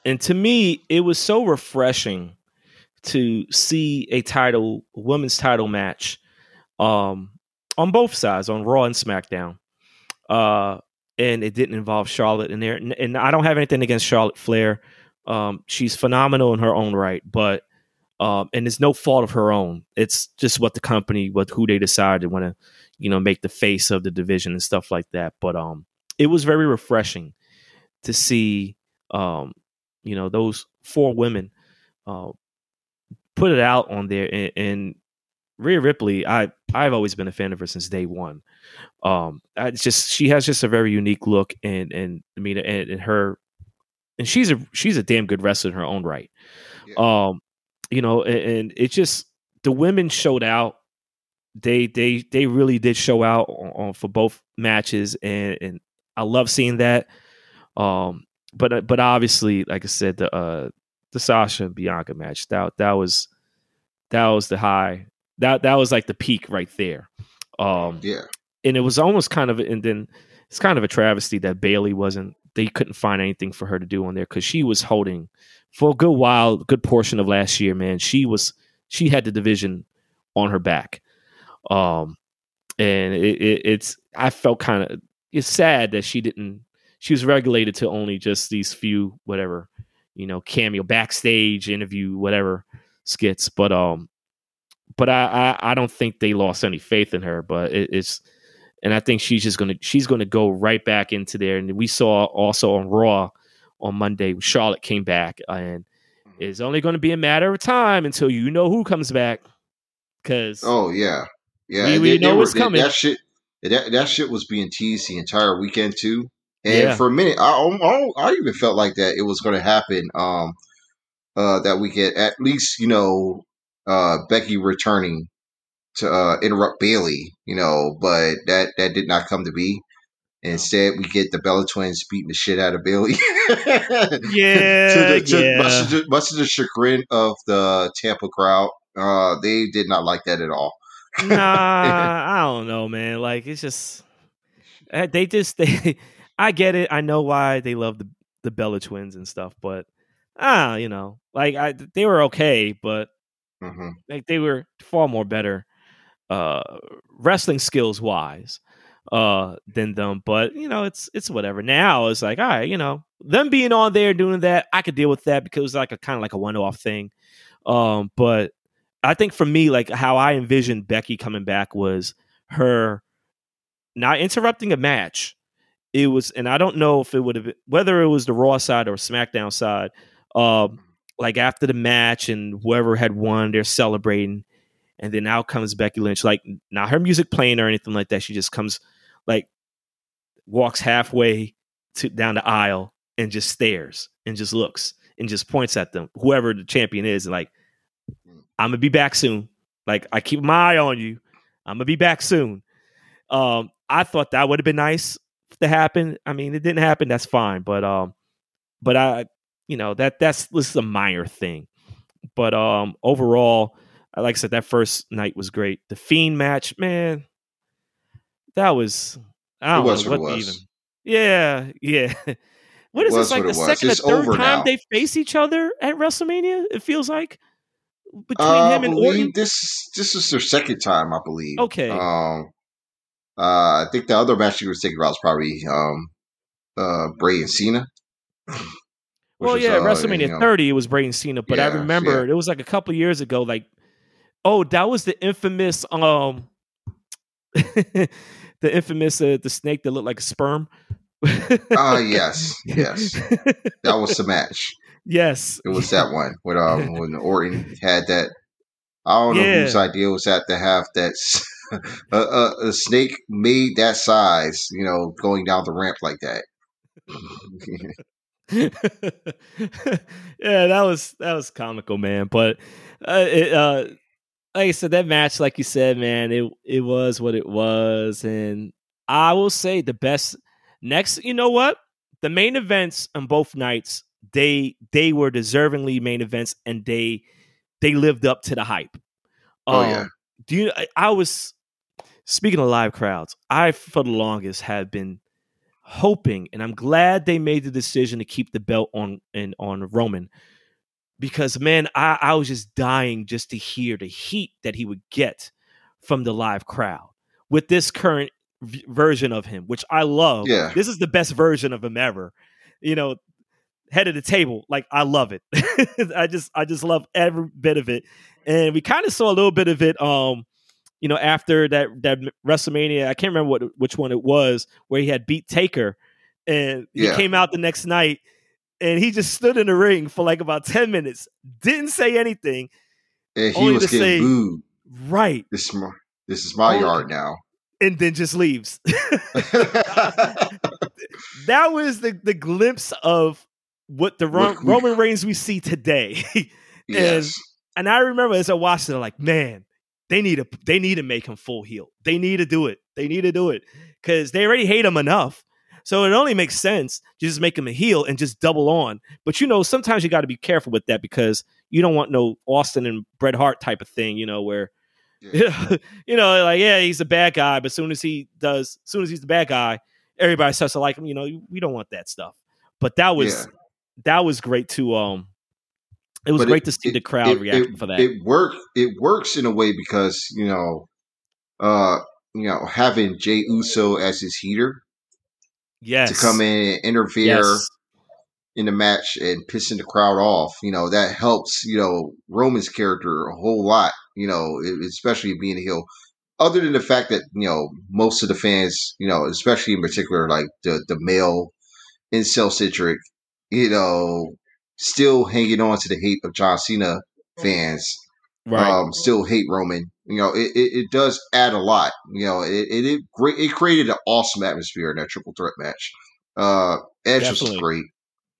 Speaker 1: and to me, it was so refreshing to see a title women's title match um on both sides, on Raw and SmackDown. Uh and it didn't involve Charlotte in there. And, and I don't have anything against Charlotte Flair. Um she's phenomenal in her own right, but um and it's no fault of her own. It's just what the company, what who they decided want to, you know, make the face of the division and stuff like that. But um it was very refreshing to see um you know those four women uh put it out on there and, and Rhea Ripley I I've always been a fan of her since day one. Um I just she has just a very unique look and and I mean and, and her and she's a she's a damn good wrestler in her own right. Um you know and, and it just the women showed out. They they they really did show out on, on for both matches and and I love seeing that. Um but but obviously like I said the uh the Sasha and Bianca match that that was that was the high that that was like the peak right there. Um
Speaker 2: Yeah,
Speaker 1: and it was almost kind of and then it's kind of a travesty that Bayley wasn't they couldn't find anything for her to do on there because she was holding for a good while good portion of last year man she was she had the division on her back. Um and it, it, it's i felt kind of it's sad that she didn't she was regulated to only just these few whatever you know cameo backstage interview whatever skits but um but I, I I don't think they lost any faith in her. But it, it's and I think she's just gonna she's gonna go right back into there. And we saw also on Raw on Monday, Charlotte came back, and it's only going to be a matter of time until you know who comes back. Because
Speaker 2: Oh yeah, yeah.
Speaker 1: We- we know
Speaker 2: were-
Speaker 1: it's coming.
Speaker 2: That shit, that that shit was being teased the entire weekend too. And
Speaker 1: Yeah.
Speaker 2: for a minute, I, I I even felt like that it was going to happen. Um, uh, that weekend, at least you know, uh, Becky returning to uh interrupt Bayley, you know, but that that did not come to be. Instead, we get the Bella Twins beating the shit out of Bayley.
Speaker 1: yeah,
Speaker 2: to the, to
Speaker 1: yeah.
Speaker 2: much, of the, much of the chagrin of the Tampa crowd, uh, they did not like that at all.
Speaker 1: nah, I don't know, man. Like it's just uh, they just they. I get it. I know why they love the the Bella twins and stuff, but ah, you know, like I they were okay, but
Speaker 2: hmm
Speaker 1: like they were far more better uh wrestling skills wise uh than them but you know it's it's whatever now it's like all right you know them being on there doing that i could deal with that because it was like a kind of like a one-off thing um but i think for me like how i envisioned becky coming back was her not interrupting a match it was and i don't know if it would have whether it was the raw side or smackdown side um like after the match and whoever had won, they're celebrating. And then out comes Becky Lynch, like not her music playing or anything like that. She just comes, like, walks halfway to down the aisle and just stares and just looks and just points at them, whoever the champion is, and like, I'm gonna be back soon. Like, I keep my eye on you. I'm gonna be back soon. Um, I thought that would have been nice to happen. I mean, it didn't happen. That's fine, but um, but I you know that that's this is a minor thing but um overall like i said that first night was great the fiend match man that was i don't
Speaker 2: It was
Speaker 1: know
Speaker 2: what was.
Speaker 1: even yeah yeah what is this like the second or third time
Speaker 2: now.
Speaker 1: they face each other at wrestlemania it feels like between
Speaker 2: Uh,
Speaker 1: him and Orton?
Speaker 2: this this is their second time, I believe.
Speaker 1: Okay.
Speaker 2: Um, uh, I think the other match you were thinking about was probably um, uh, Bray and Cena.
Speaker 1: Well,
Speaker 2: was,
Speaker 1: yeah,
Speaker 2: uh,
Speaker 1: WrestleMania
Speaker 2: you know,
Speaker 1: 30 it was Bray and Cena, but I
Speaker 2: Yeah,
Speaker 1: remember it was like a couple years ago. Like, oh, that was the infamous, um, the infamous uh, the snake that looked like a sperm.
Speaker 2: Ah, yes, yes, that was the match.
Speaker 1: yes,
Speaker 2: It was that one when um when Orton had that. I don't know
Speaker 1: Yeah.
Speaker 2: whose idea was that to have that a, a, a snake made that size, you know, going down the ramp like that.
Speaker 1: yeah, that was that was comical, man. But uh, it, uh, like I said, that match, like you said, man, it it was what it was, and I will say the best next. You know what? The main events on both nights, they they were deservingly main events, and they they lived up to the hype.
Speaker 2: Oh, yeah.
Speaker 1: Do you? I, I was speaking of live crowds. I for the longest have been hoping, and I'm glad they made the decision to keep the belt on and on Roman, because man, I, I was just dying just to hear the heat that he would get from the live crowd with this current v- version of him, which I love.
Speaker 2: Yeah.
Speaker 1: This is the best version of him ever. You know, head of the table, like I love it. I just I just love every bit of it. And we kind of saw a little bit of it um you know, after that that WrestleMania, I can't remember what which one it was, where he had beat Taker, and he
Speaker 2: Yeah.
Speaker 1: came out the next night, and he just stood in the ring for like about ten minutes, didn't say anything.
Speaker 2: And he
Speaker 1: Only
Speaker 2: was
Speaker 1: to
Speaker 2: getting
Speaker 1: say-
Speaker 2: booed.
Speaker 1: Right,
Speaker 2: This is my, this is my
Speaker 1: Only-
Speaker 2: yard now.
Speaker 1: and then just leaves. that was the the glimpse of what the Ro- Roman Reigns we see today.
Speaker 2: yes.
Speaker 1: and I remember as I watched it, I'm like, man, they need to they need to make him full heel. They need to do it. They need to do it because they already hate him enough. So it only makes sense to just make him a heel and just double on. But you know, sometimes you got to be careful with that because you don't want no Austin and Bret Hart type of thing. You know, where
Speaker 2: Yeah.
Speaker 1: you know, like yeah, he's a bad guy, but as soon as he does, as soon as he's the bad guy, everybody starts to like him. You know, we don't want that stuff. But that was
Speaker 2: Yeah.
Speaker 1: that was great to um. It was
Speaker 2: But
Speaker 1: great
Speaker 2: it-
Speaker 1: to see
Speaker 2: it-
Speaker 1: the crowd
Speaker 2: it,
Speaker 1: reaction for that.
Speaker 2: It work. It works in a way because you know, uh, you know, having Jey Uso as his heater
Speaker 1: yes,
Speaker 2: to come in and interfere
Speaker 1: Yes.
Speaker 2: in the match and pissing the crowd off. You know, that helps. You know, Roman's character a whole lot. You know, especially being a heel. Other than the fact that you know most of the fans, you know, especially in particular, like the the male incel centric, you know, still hanging on to the hate of John Cena fans
Speaker 1: Right.
Speaker 2: um, still hate Roman. You know, it, it, it does add a lot. You know, it it it, great, it created an awesome atmosphere in that triple threat match. Uh, Edge was great.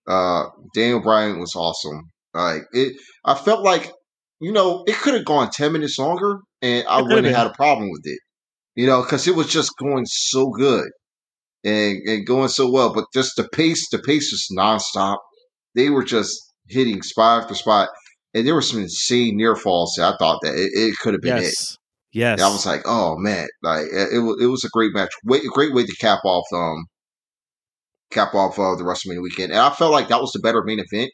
Speaker 2: Uh, Daniel Bryan was awesome. Like it, I felt like you know it could have gone ten minutes longer, and I
Speaker 1: It
Speaker 2: wouldn't have had a problem with it. You know, because it was just going so good and and going so well. But just the pace, the pace was nonstop. They were just hitting spot after spot, and there were some insane near falls. That I thought that it, it could have been it.
Speaker 1: yes. Yes.
Speaker 2: And I was like, oh man, like it, it was it was a great match. Way, great way to cap off um cap off uh, the WrestleMania weekend, and I felt like that was the better main event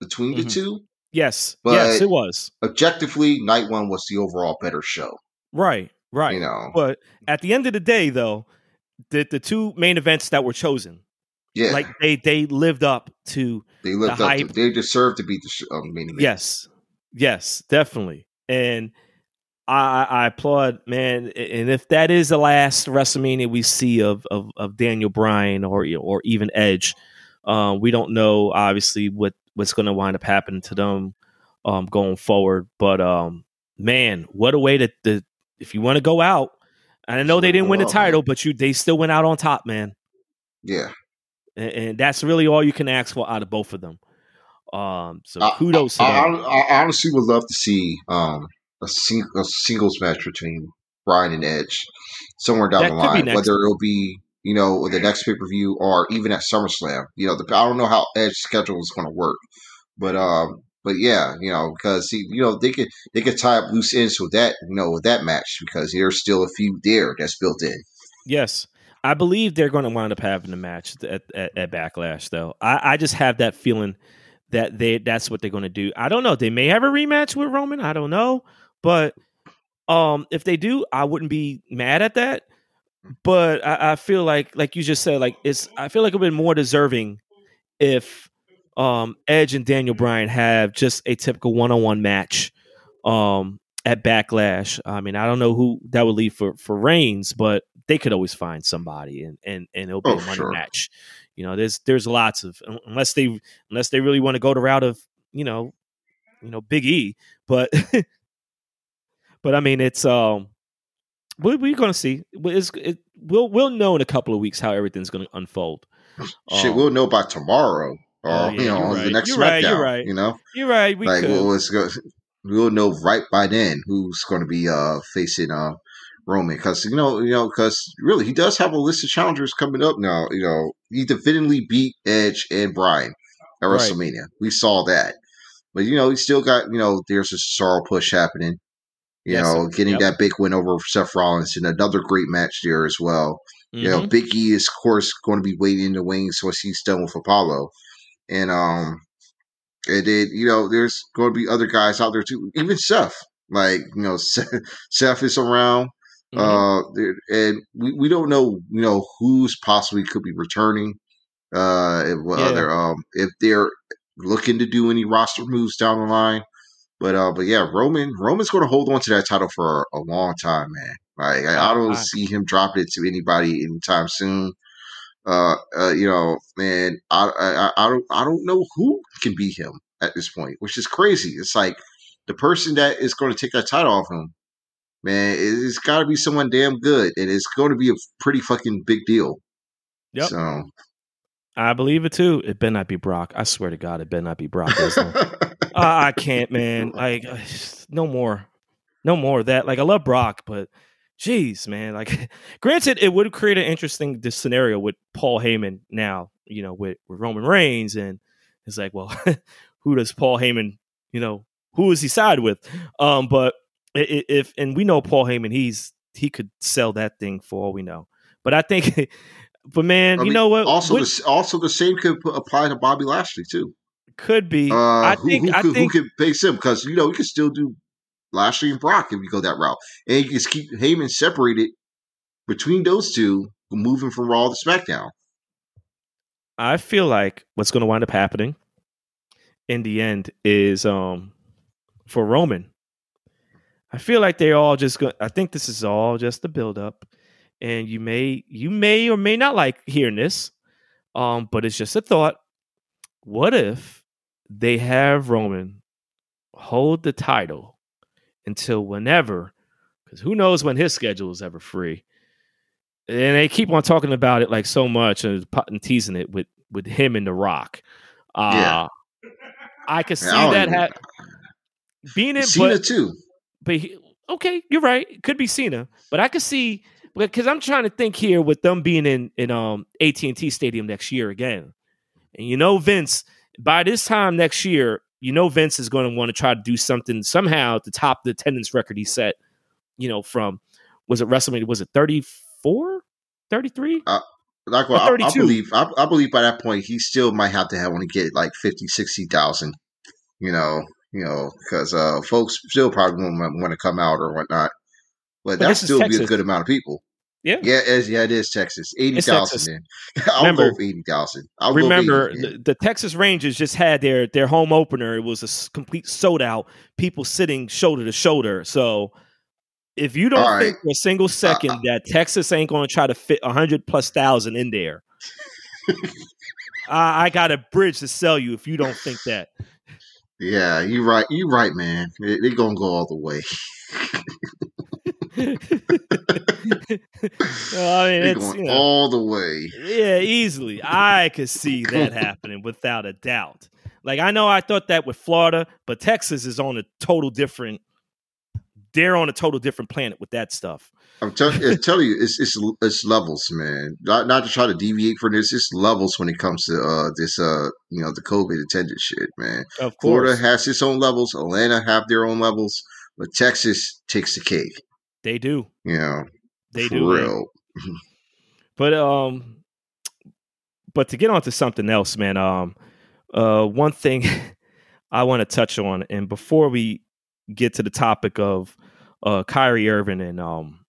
Speaker 2: between the
Speaker 1: Mhm.
Speaker 2: two.
Speaker 1: yes.
Speaker 2: but-
Speaker 1: yes, it was.
Speaker 2: Objectively, night one was the overall better show.
Speaker 1: Right. Right.
Speaker 2: You know,
Speaker 1: But at the end of the day, though, the the two main events that were chosen,
Speaker 2: yeah,
Speaker 1: like they they lived up to
Speaker 2: they lived
Speaker 1: the
Speaker 2: up. To, they deserve to beat the sh- um, main event.
Speaker 1: yes, yes, definitely. And I, I applaud, man. And if that is the last WrestleMania we see of of, of Daniel Bryan or or even Edge, uh, we don't know obviously what what's going to wind up happening to them um, going forward. But um, man, what a way to, to if you want to go out. And I know they didn't win the title, but you they still went out on top, man.
Speaker 2: yeah.
Speaker 1: And, and that's really all you can ask for out of both of them. Um, so
Speaker 2: I-
Speaker 1: kudos to
Speaker 2: I,
Speaker 1: them.
Speaker 2: I, I honestly would love to see um, a, sing, a singles match between Bryan and Edge somewhere down
Speaker 1: That
Speaker 2: the line, whether it'll be you know the next pay per view or even at SummerSlam. You know, the, I don't know how Edge's schedule is going to work, but um, but yeah, you know, because he, you know they could they could tie up loose ends with that you know with that match because there's still a few there that's built in.
Speaker 1: Yes. I believe they're going to wind up having a match at, at, at Backlash, though. I, I just have that feeling that they that's what they're going to do. I don't know. They may have a rematch with Roman. I don't know, but um, if they do, I wouldn't be mad at that. But I, I feel like, like you just said, like it's. I feel like a bit more deserving if um, Edge and Daniel Bryan have just a typical one-on-one match um, at Backlash. I mean, I don't know who that would leave for for Reigns, but they could always find somebody, and and and it'll be
Speaker 2: Oh,
Speaker 1: a money
Speaker 2: sure.
Speaker 1: match. You know, there's there's lots of unless they unless they really want to go the route of you know, you know Big E, but but I mean it's um we we're gonna see. It's, it, we'll we'll know in a couple of weeks how everything's gonna unfold.
Speaker 2: Shit,
Speaker 1: Um,
Speaker 2: we'll know by tomorrow, or
Speaker 1: Oh, yeah,
Speaker 2: you know,
Speaker 1: right.
Speaker 2: the next
Speaker 1: You're right, you're right.
Speaker 2: You know,
Speaker 1: You're right. We
Speaker 2: like
Speaker 1: could.
Speaker 2: go- we'll know right by then who's going to be uh facing uh Roman because you know you know because really he does have a list of challengers coming up now. You know he definitively beat Edge and Bryan at
Speaker 1: Right.
Speaker 2: WrestleMania. We saw that, but you know he still got you know there's a Cesaro push happening. You
Speaker 1: Yes,
Speaker 2: know, getting
Speaker 1: Yep.
Speaker 2: that big win over Seth Rollins and another great match there as well. You know,
Speaker 1: Mhm.
Speaker 2: Big E is of course going to be waiting in the wings once he's done with Apollo, and um, and then you know there's going to be other guys out there too, even Seth. Like you know, Seth, Seth is around,
Speaker 1: Mhm.
Speaker 2: uh, and we, we don't know you know who's possibly could be returning. Uh, if
Speaker 1: Yeah.
Speaker 2: other um if they're looking to do any roster moves down the line. But uh, but yeah, Roman Roman's going to hold on to that title for a long time, man. Like I, I
Speaker 1: Uh,
Speaker 2: don't see him dropping it to anybody anytime soon. Uh, uh, you know, man, I, I I don't I don't know who can beat him at this point, which is crazy. It's like the person that is going to take that title off him, man. it- It's got to be someone damn good, and it's going to be a pretty fucking big deal.
Speaker 1: Yep.
Speaker 2: So
Speaker 1: I believe it too. It better not be Brock. I swear to God, it better not be Brock Lesnar. I, I can't, man. Like, no more, no more of that. Like, I love Brock, but jeez, man. Like, granted, it would create an interesting this scenario with Paul Heyman now. You know, with, with Roman Reigns, and it's like, well, who does Paul Heyman? You know, who is he side with? Um, but if and we know Paul Heyman, he's he could sell that thing for all we know. But I think, but man,
Speaker 2: I
Speaker 1: you
Speaker 2: mean,
Speaker 1: know what?
Speaker 2: Also, the, also the same could apply to Bobby Lashley too.
Speaker 1: could be.
Speaker 2: Uh,
Speaker 1: I
Speaker 2: who,
Speaker 1: think.
Speaker 2: who,
Speaker 1: I
Speaker 2: could,
Speaker 1: think.
Speaker 2: who could face him? Because you know we could still do Lashley and Brock if we go that route, and you just keep Heyman separated between those two, moving from Raw to SmackDown.
Speaker 1: I feel like what's going to wind up happening in the end is um for Roman. I feel like they're all just going. I think this is all just the build up, and you may you may or may not like hearing this, um, but it's just a thought. What if they have Roman hold the title until whenever? Because who knows when his schedule is ever free and they keep on talking about it like so much and, and teasing it with with him and the Rock. Uh,
Speaker 2: Yeah.
Speaker 1: I could see
Speaker 2: I
Speaker 1: that ha- being it,
Speaker 2: Cena
Speaker 1: but,
Speaker 2: too.
Speaker 1: But he, okay, you're right. It could be Cena, but I could see because I'm trying to think here with them being in in um AT and T Stadium next year again, and you know Vince by this time next year, you know Vince is going to want to try to do something somehow to top the attendance record he set. You know, from was it WrestleMania? Was it 34, 33?
Speaker 2: Like well, I, I believe I, I believe by that point he still might have to have want to get like 50, 60,000, You know, you know, because uh, folks still probably won't want to come out or whatnot. But,
Speaker 1: But
Speaker 2: that still be a good amount of people.
Speaker 1: Yeah.
Speaker 2: Yeah, it is, yeah, it is Texas. Eighty
Speaker 1: Texas.
Speaker 2: I'll
Speaker 1: Remember-
Speaker 2: go for eighty thousand. I'll
Speaker 1: Remember,
Speaker 2: for 80,
Speaker 1: the, the Texas Rangers just had their their home opener. It was a complete sold out. People sitting shoulder to shoulder. So if you don't
Speaker 2: All right. Uh,
Speaker 1: think for a single second that Texas ain't going to try to fit a hundred plus thousand in there, I, I got a bridge to sell you. If you don't think that,
Speaker 2: Yeah, you right. You right, man. They, they gonna go all the way.
Speaker 1: I mean,
Speaker 2: They're
Speaker 1: it's
Speaker 2: going
Speaker 1: you know,
Speaker 2: all the way.
Speaker 1: Yeah, easily. I could see that happening without a doubt. Like I know I thought that with Florida, but Texas is on a total different they're on a total different planet with that stuff.
Speaker 2: I'm tell- I tell you, it's it's it's levels, man. Not not to try to deviate from this. It's levels when it comes to uh this uh you know the COVID attendance shit, man.
Speaker 1: Of course.
Speaker 2: Florida has its own levels. Atlanta have their own levels, but Texas takes the cake.
Speaker 1: They do.
Speaker 2: You know,
Speaker 1: They do. man.
Speaker 2: real.
Speaker 1: But um but to get onto something else, man, um Uh, one thing I want to touch on, and before we get to the topic of uh, Kyrie Irving and um,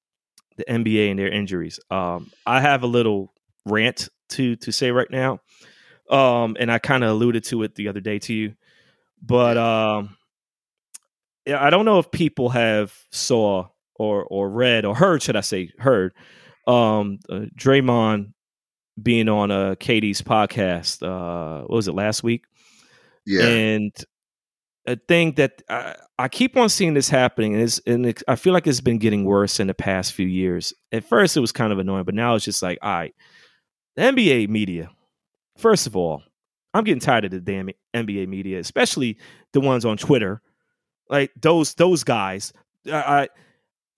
Speaker 1: the NBA and their injuries, um, I have a little rant to to say right now, um, and I kind of alluded to it the other day to you, but um, yeah, I don't know if people have saw or or read or heard, should I say, heard um, uh, Draymond being on uh, KD's podcast. Uh, what was it last week?
Speaker 2: Yeah,
Speaker 1: and a thing that I, I keep on seeing this happening, and, it's, and it, I feel like it's been getting worse in the past few years. At first, it was kind of annoying, but now it's just like, all right, the NBA media. First of all, I'm getting tired of the damn NBA media, especially the ones on Twitter. Like those those guys. I, I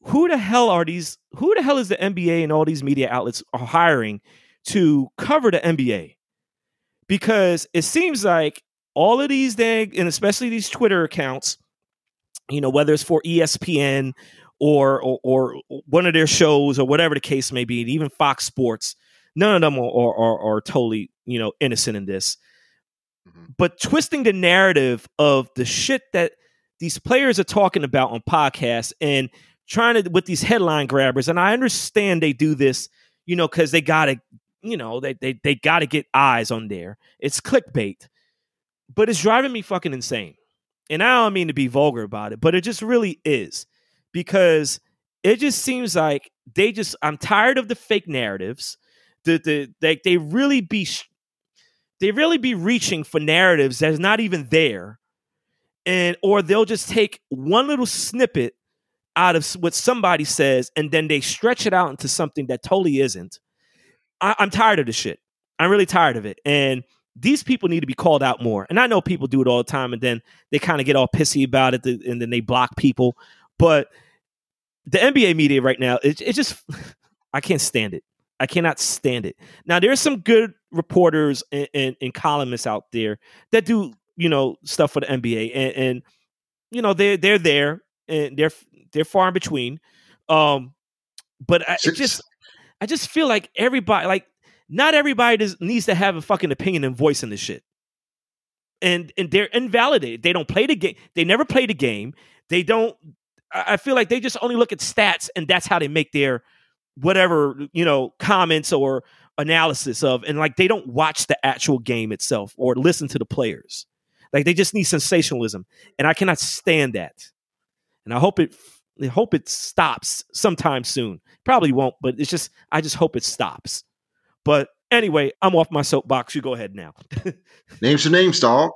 Speaker 1: who the hell are these? Who the hell is the NBA and all these media outlets are hiring to cover the NBA? Because it seems like all of these dang, and especially these Twitter accounts, you know, whether it's for ESPN or, or, or one of their shows or whatever the case may be, and even Fox Sports, none of them are, are, are totally, you know, innocent in this. Mm-hmm. But twisting the narrative of the shit that these players are talking about on podcasts and trying to with these headline grabbers, and I understand they do this, you know, because they gotta, you know, they they they gotta get eyes on there. It's clickbait but it's driving me fucking insane. And I don't mean to be vulgar about it, but it just really is because it just seems like they just I'm tired of the fake narratives. The the they they really be they really be reaching for narratives that's not even there. And or they'll just take one little snippet out of what somebody says and then they stretch it out into something that totally isn't. I, I'm tired of the shit. I'm really tired of it. And these people need to be called out more. And I know people do it all the time, and then they kind of get all pissy about it, and then they block people. But the NBA media right now, it, it just, I can't stand it. I cannot stand it. Now, there's some good reporters and, and, and, columnists out there that do, you know, stuff for the NBA, and, and you know they're they're there, and they're they're far in between. Um, but I just, I just feel like everybody, like not everybody does, needs to have a fucking opinion and voice in this shit. And and they're invalidated. They don't play the game. They never play the game. They don't. I feel like they just only look at stats and that's how they make their whatever you know comments or analysis of. And like they don't watch the actual game itself or listen to the players. Like they just need sensationalism, and I cannot stand that. And I hope it. I hope it stops sometime soon. Probably won't, but it's just I just hope it stops. But anyway, I'm off my soapbox. You go ahead now.
Speaker 2: Name some names, dog.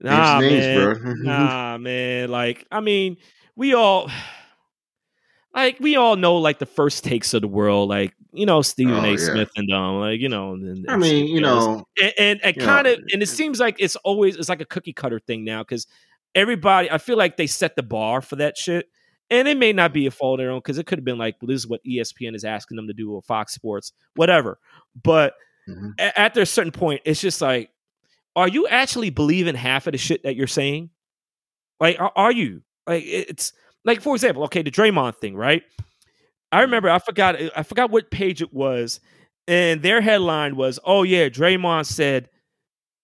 Speaker 1: Nah, names, man. nah, man. Like, I mean, we all like we all know like the first takes of the world, like you know Stephen oh, A. Yeah. Smith and um, like you know. And,
Speaker 2: I mean, you know,
Speaker 1: and and, and kind of, and it seems like it's always it's like a cookie cutter thing now because everybody, I feel like they set the bar for that shit and it may not be a fault of their own because it could have been like, well, this is what ESPN is asking them to do or Fox Sports, whatever. But mm-hmm. a- at a certain point, it's just like, are you actually believing half of the shit that you're saying? Like, are, are you? Like, it's like, for example, okay, the Draymond thing, right? I mm-hmm. remember I forgot I forgot what page it was, and their headline was, "Oh yeah, Draymond said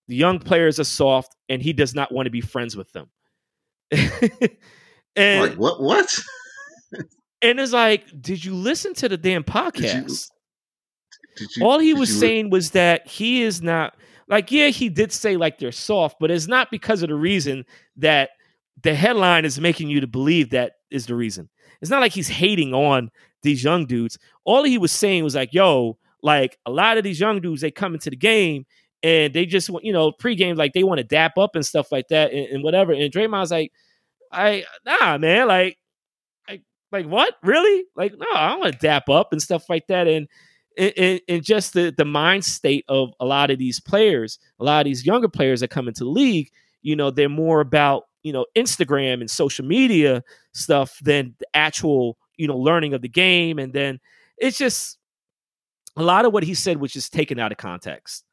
Speaker 1: the young players are soft, and he does not want to be friends with them."
Speaker 2: And like what? What?
Speaker 1: and it's like, did you listen to the damn podcast? Did you, did you, All he was saying was that he is not like, yeah, he did say like they're soft, but it's not because of the reason that the headline is making you to believe that is the reason. It's not like he's hating on these young dudes. All he was saying was like, yo, like a lot of these young dudes, they come into the game and they just want, you know, pregame, like they want to dap up and stuff like that and, and whatever. And Draymond's like, I nah, man, like, like, like what? Really? Like, no, I don't want to dap up and stuff like that. And and, and just the the mind state of a lot of these players, a lot of these younger players that come into the league, you know, they're more about you know Instagram and social media stuff than the actual you know learning of the game. And then it's just a lot of what he said, which is taken out of context.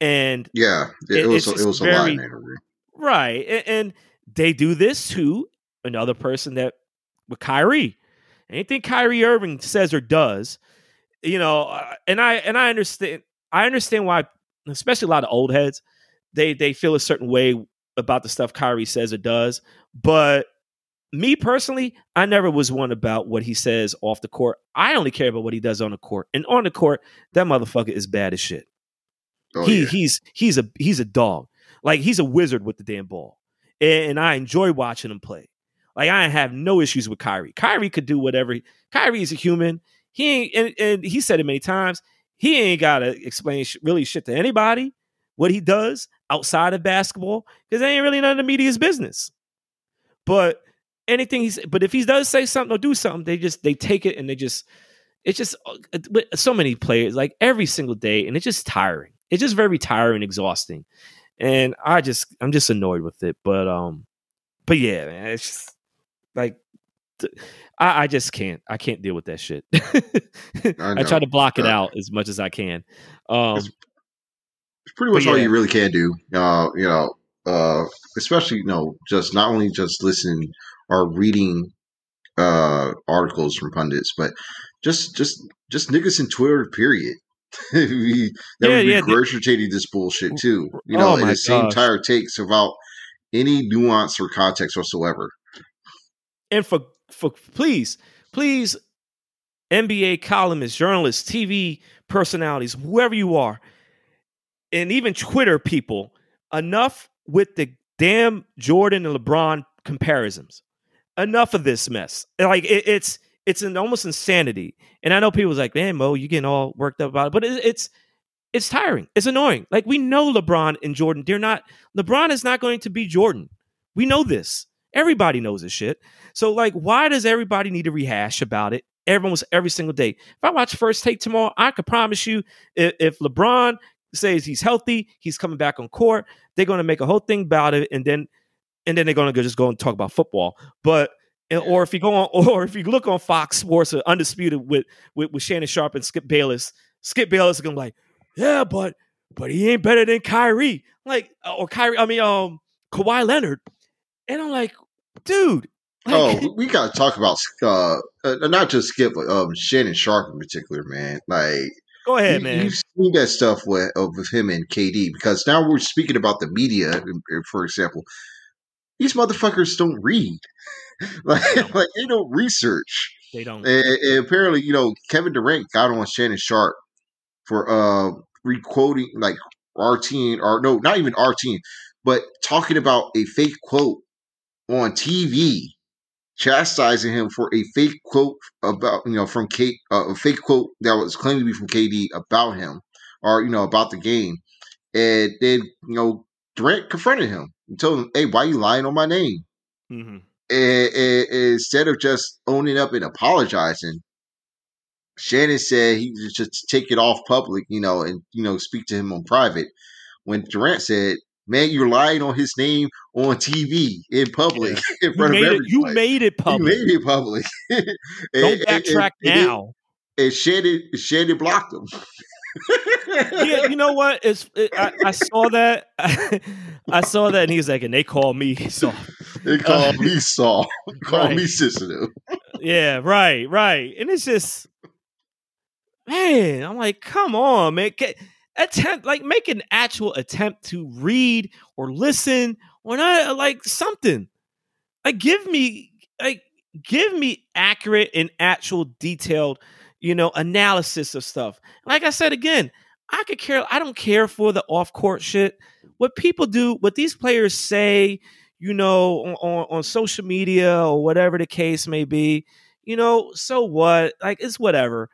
Speaker 1: And
Speaker 2: yeah, it, it was it was very, a lot.
Speaker 1: Right, and, and they do this to another person that with Kyrie. Anything Kyrie Irving says or does, you know, uh, and I and I understand I understand why especially a lot of old heads, they they feel a certain way about the stuff Kyrie says or does. But me personally, I never was one about what he says off the court. I only care about what he does on the court. And on the court, that motherfucker is bad as shit. Oh, he yeah. he's he's a he's a dog. Like he's a wizard with the damn ball. And, and I enjoy watching him play. Like I have no issues with Kyrie. Kyrie could do whatever. He, Kyrie is a human. He ain't, and, and he said it many times. He ain't got to explain sh- really shit to anybody what he does outside of basketball because they ain't really none of the media's business. But anything he's, but if he does say something or do something, they just they take it and they just it's just uh, so many players like every single day, and it's just tiring. It's just very tiring, exhausting, and I just I'm just annoyed with it. But um, but yeah, man, it's just like I, I just can't. I can't deal with that shit. I, I, try to block it uh, out as much as I can. Um,
Speaker 2: it's, it's pretty much all you really can do. Uh, you know, uh, especially you know, just not only just listening or reading uh, articles from pundits, but just just just niggas in Twitter. Period. never yeah, be regurgitating this bullshit too. You know, oh and the same entire takes without any nuance or context whatsoever.
Speaker 1: And for for please, please, NBA columnists, journalists, TV personalities, whoever you are, and even Twitter people, enough with the damn Jordan and LeBron comparisons. Enough of this mess. Like it, it's it's an almost insanity. And I know people's like, man, Mo, you getting all worked up about it, but it, it's it's tiring. It's annoying. Like we know LeBron and Jordan, they're not. LeBron is not going to be Jordan. We know this. Everybody knows this shit. So like, why does everybody need to rehash about it? Everyone's every single day. If I watch First Take tomorrow, I could promise you, if, if LeBron says he's healthy, he's coming back on court, they're going to make a whole thing about it, and then and then they're going to just go and talk about football. But or if you go on, or if you look on Fox Sports, or Undisputed with, with with Shannon Sharpe and Skip Bayless, Skip Bayless is gonna be like, yeah, but but he ain't better than Kyrie, like or Kyrie. I mean, um, Kawhi Leonard. And I'm like, dude.
Speaker 2: Like, oh, we got to talk about uh, uh, not just Skip, but um, Shannon Sharpe in particular, man. Like,
Speaker 1: go ahead, you, man.
Speaker 2: You've seen that stuff with uh, with him and KD because now we're speaking about the media, uh, for example. These motherfuckers don't read, like, like they don't research.
Speaker 1: They don't.
Speaker 2: And, and, apparently, you know, Kevin Durant got on Shannon Sharpe for uh requoting like our team, or no, not even our team, but talking about a fake quote on TV chastising him for a fake quote about you know from Kate uh, a fake quote that was claimed to be from KD about him or you know about the game, and then you know Durant confronted him and told him, "Hey, why you lying on my name?" Mm-hmm. And, and instead of just owning up and apologizing, Shannon said he just take it off public, you know, and you know speak to him on private. When Durant said, man, you're lying on his name on TV in public yeah. in front
Speaker 1: of
Speaker 2: everybody.
Speaker 1: It, you made it public.
Speaker 2: You made it public. and,
Speaker 1: Don't backtrack and, and, now.
Speaker 2: And Shannon, Shannon blocked him.
Speaker 1: Yeah, you know what? It's it, I, I, saw that. I saw that, and he's like, and they call me so.
Speaker 2: They call uh, me Saul. Call right. me sensitive.
Speaker 1: yeah, right, right, and it's just, man. I'm like, come on, man. Get, attempt like make an actual attempt to read or listen or not like something like give me like give me accurate and actual detailed you know analysis of stuff like i said again i could care i don't care for the off court shit what people do what these players say you know on, on social media or whatever the case may be you know so what like it's whatever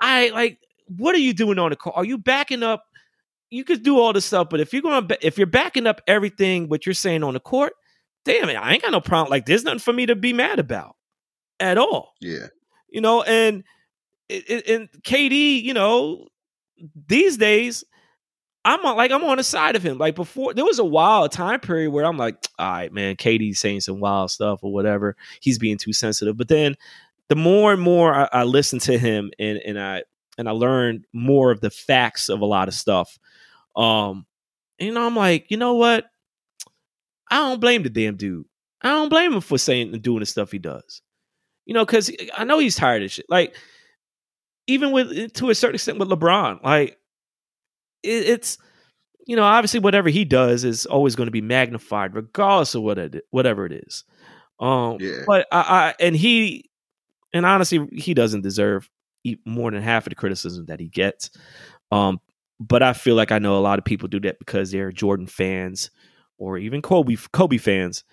Speaker 1: i like what are you doing on the call? Are you backing up? You could do all this stuff, but if you're going to, if you're backing up everything what you're saying on the court, damn it, I ain't got no problem. Like there's nothing for me to be mad about at all.
Speaker 2: Yeah,
Speaker 1: you know, and and KD, you know, these days I'm on, like I'm on the side of him. Like before, there was a wild time period where I'm like, all right, man, KD's saying some wild stuff or whatever. He's being too sensitive. But then the more and more I, I listen to him and and I and I learned more of the facts of a lot of stuff. Um, you know, I'm like, you know what? I don't blame the damn dude. I don't blame him for saying and doing the stuff he does. You know, because I know he's tired of shit. Like, even with to a certain extent with LeBron, like it, it's you know obviously whatever he does is always going to be magnified regardless of what it whatever it is. Um,
Speaker 2: Yeah.
Speaker 1: but I, I and he and honestly he doesn't deserve more than half of the criticism that he gets. Um, but I feel like I know a lot of people do that because they're Jordan fans or even Kobe Kobe fans,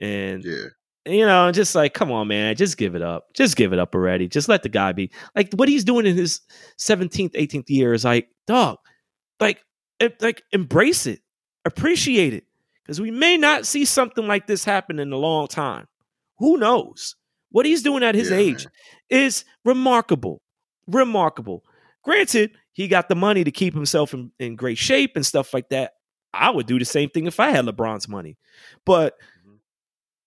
Speaker 1: and
Speaker 2: Yeah.
Speaker 1: You know, just like, come on, man, just give it up. Just give it up already. Just let the guy be. Like what he's doing in his 17th, 18th year is like, dog, like, it, like embrace it, appreciate it, because we may not see something like this happen in a long time. Who knows? What he's doing at his
Speaker 2: Yeah,
Speaker 1: age is remarkable, remarkable. Granted, he got the money to keep himself in, in great shape and stuff like that. I would do the same thing if I had LeBron's money, but.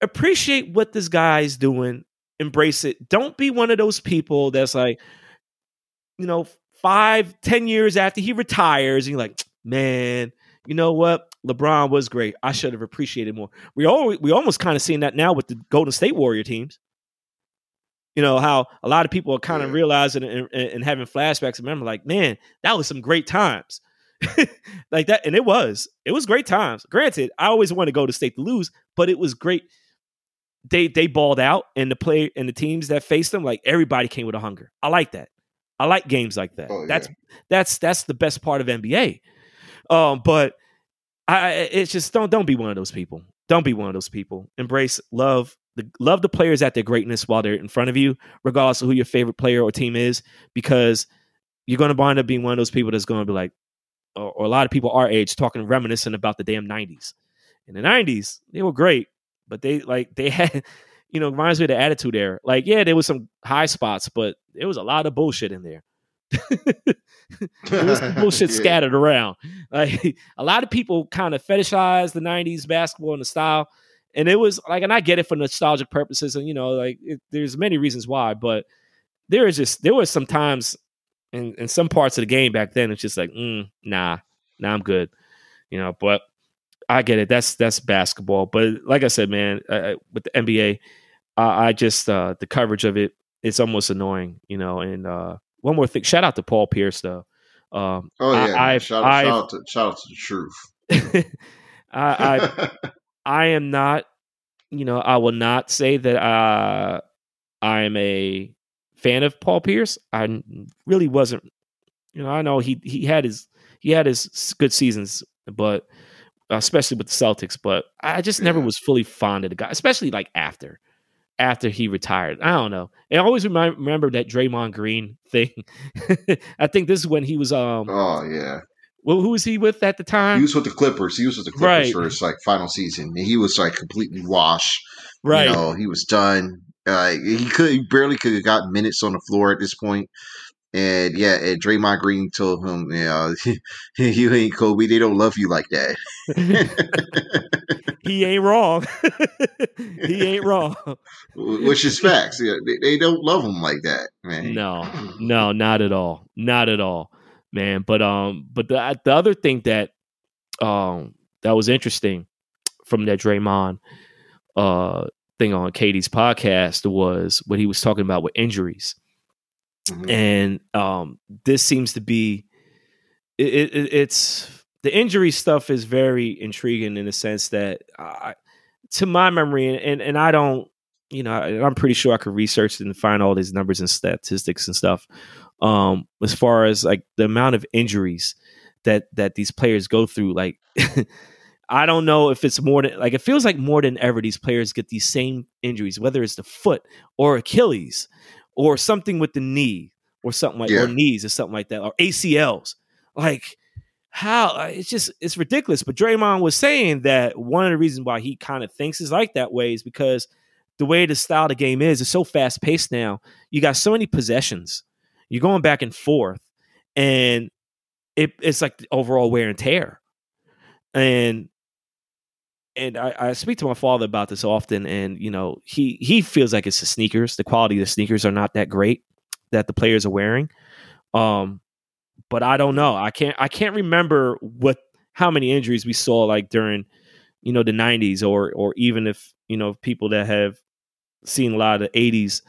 Speaker 1: Appreciate what this guy's doing. Embrace it. Don't be one of those people that's like, you know, five, ten years after he retires, and you're like, man, you know what? LeBron was great. I should have appreciated more. We always we almost kind of seeing that now with the Golden State Warrior teams. You know how a lot of people are kind of
Speaker 2: Yeah.
Speaker 1: realizing and, and, and having flashbacks. And remember, like, man, that was some great times, like that, and it was. It was great times. Granted, I always want to go to State to lose, but it was great. They they balled out, and the play and the teams that faced them, like everybody came with a hunger. I like that. I like games like that.
Speaker 2: Oh, yeah.
Speaker 1: That's that's that's the best part of NBA. Um, but I it's just don't don't be one of those people. Don't be one of those people. Embrace love the love the players at their greatness while they're in front of you, regardless of who your favorite player or team is, because you're going to wind up being one of those people that's going to be like, or, or a lot of people our age talking reminiscent about the damn '90s. In the '90s, they were great, but they like they had, you know, reminds me of the attitude there. Like, yeah, there was some high spots, but there was a lot of bullshit in there. There was bullshit
Speaker 2: Yeah.
Speaker 1: scattered around. Like a lot of people kind of fetishize the '90s basketball and the style, and it was like, and I get it for nostalgic purposes, and you know, like it, there's many reasons why, but there is just there was some times in in some parts of the game back then. It's just like, mm, nah, nah, I'm good, you know. But I get it. That's that's basketball. But like I said, man, uh, with the NBA, I, I just uh, the coverage of it, it's almost annoying, you know. And uh, one more thing, shout out to Paul Pierce though. Um,
Speaker 2: Oh yeah.
Speaker 1: I- I've-
Speaker 2: shout,
Speaker 1: I've-
Speaker 2: shout out to shout out to the truth.
Speaker 1: I, I I am not, you know, I will not say that uh, I am a fan of Paul Pierce. I really wasn't. You know, I know he he had his he had his good seasons, but uh, especially with the Celtics. But I just never was fully fond of the guy, especially like after after he retired. I don't know. I always remind, remember that Draymond Green thing. I think this is when he was um.
Speaker 2: oh yeah.
Speaker 1: Well, who was he with at the time?
Speaker 2: He was with the Clippers. He was with the Clippers
Speaker 1: Right.
Speaker 2: for his like final season. He was like completely washed.
Speaker 1: right.
Speaker 2: You know, he was done. Uh, he could he barely could have gotten minutes on the floor at this point. And yeah, and Draymond Green told him, you know, you ain't Kobe. They don't love you like that.
Speaker 1: he ain't wrong. he ain't wrong.
Speaker 2: Which is facts. Yeah, they, they don't love him like that, man.
Speaker 1: No, no, not at all, not at all, man. But um, but the the other thing that um that was interesting from that Draymond uh thing on Katie's podcast was what he was talking about with injuries,
Speaker 2: Mhm.
Speaker 1: and um this seems to be it, it it's the injury stuff is very intriguing in the sense that I, to my memory and and I don't you know I, I'm pretty sure I could research and find all these numbers and statistics and stuff um as far as like the amount of injuries that that these players go through like I don't know if it's more than like it feels like more than ever these players get these same injuries whether it's the foot or Achilles or something with the knee or something like
Speaker 2: Yeah.
Speaker 1: or knees or something like that or ACLs like how uh, it's just it's ridiculous. But Draymond was saying that one of the reasons why he kind of thinks is like that way is because the way the style of the game is is so fast paced now. You got so many possessions. You're going back and forth and it, it's like the overall wear and tear. And and I, I speak to my father about this often and you know he he feels like it's the sneakers. The quality of the sneakers are not that great that the players are wearing. Um but i don't know. I can't i can't remember what how many injuries we saw like during you know the 90s or or even if you know people that have seen a lot of the 80s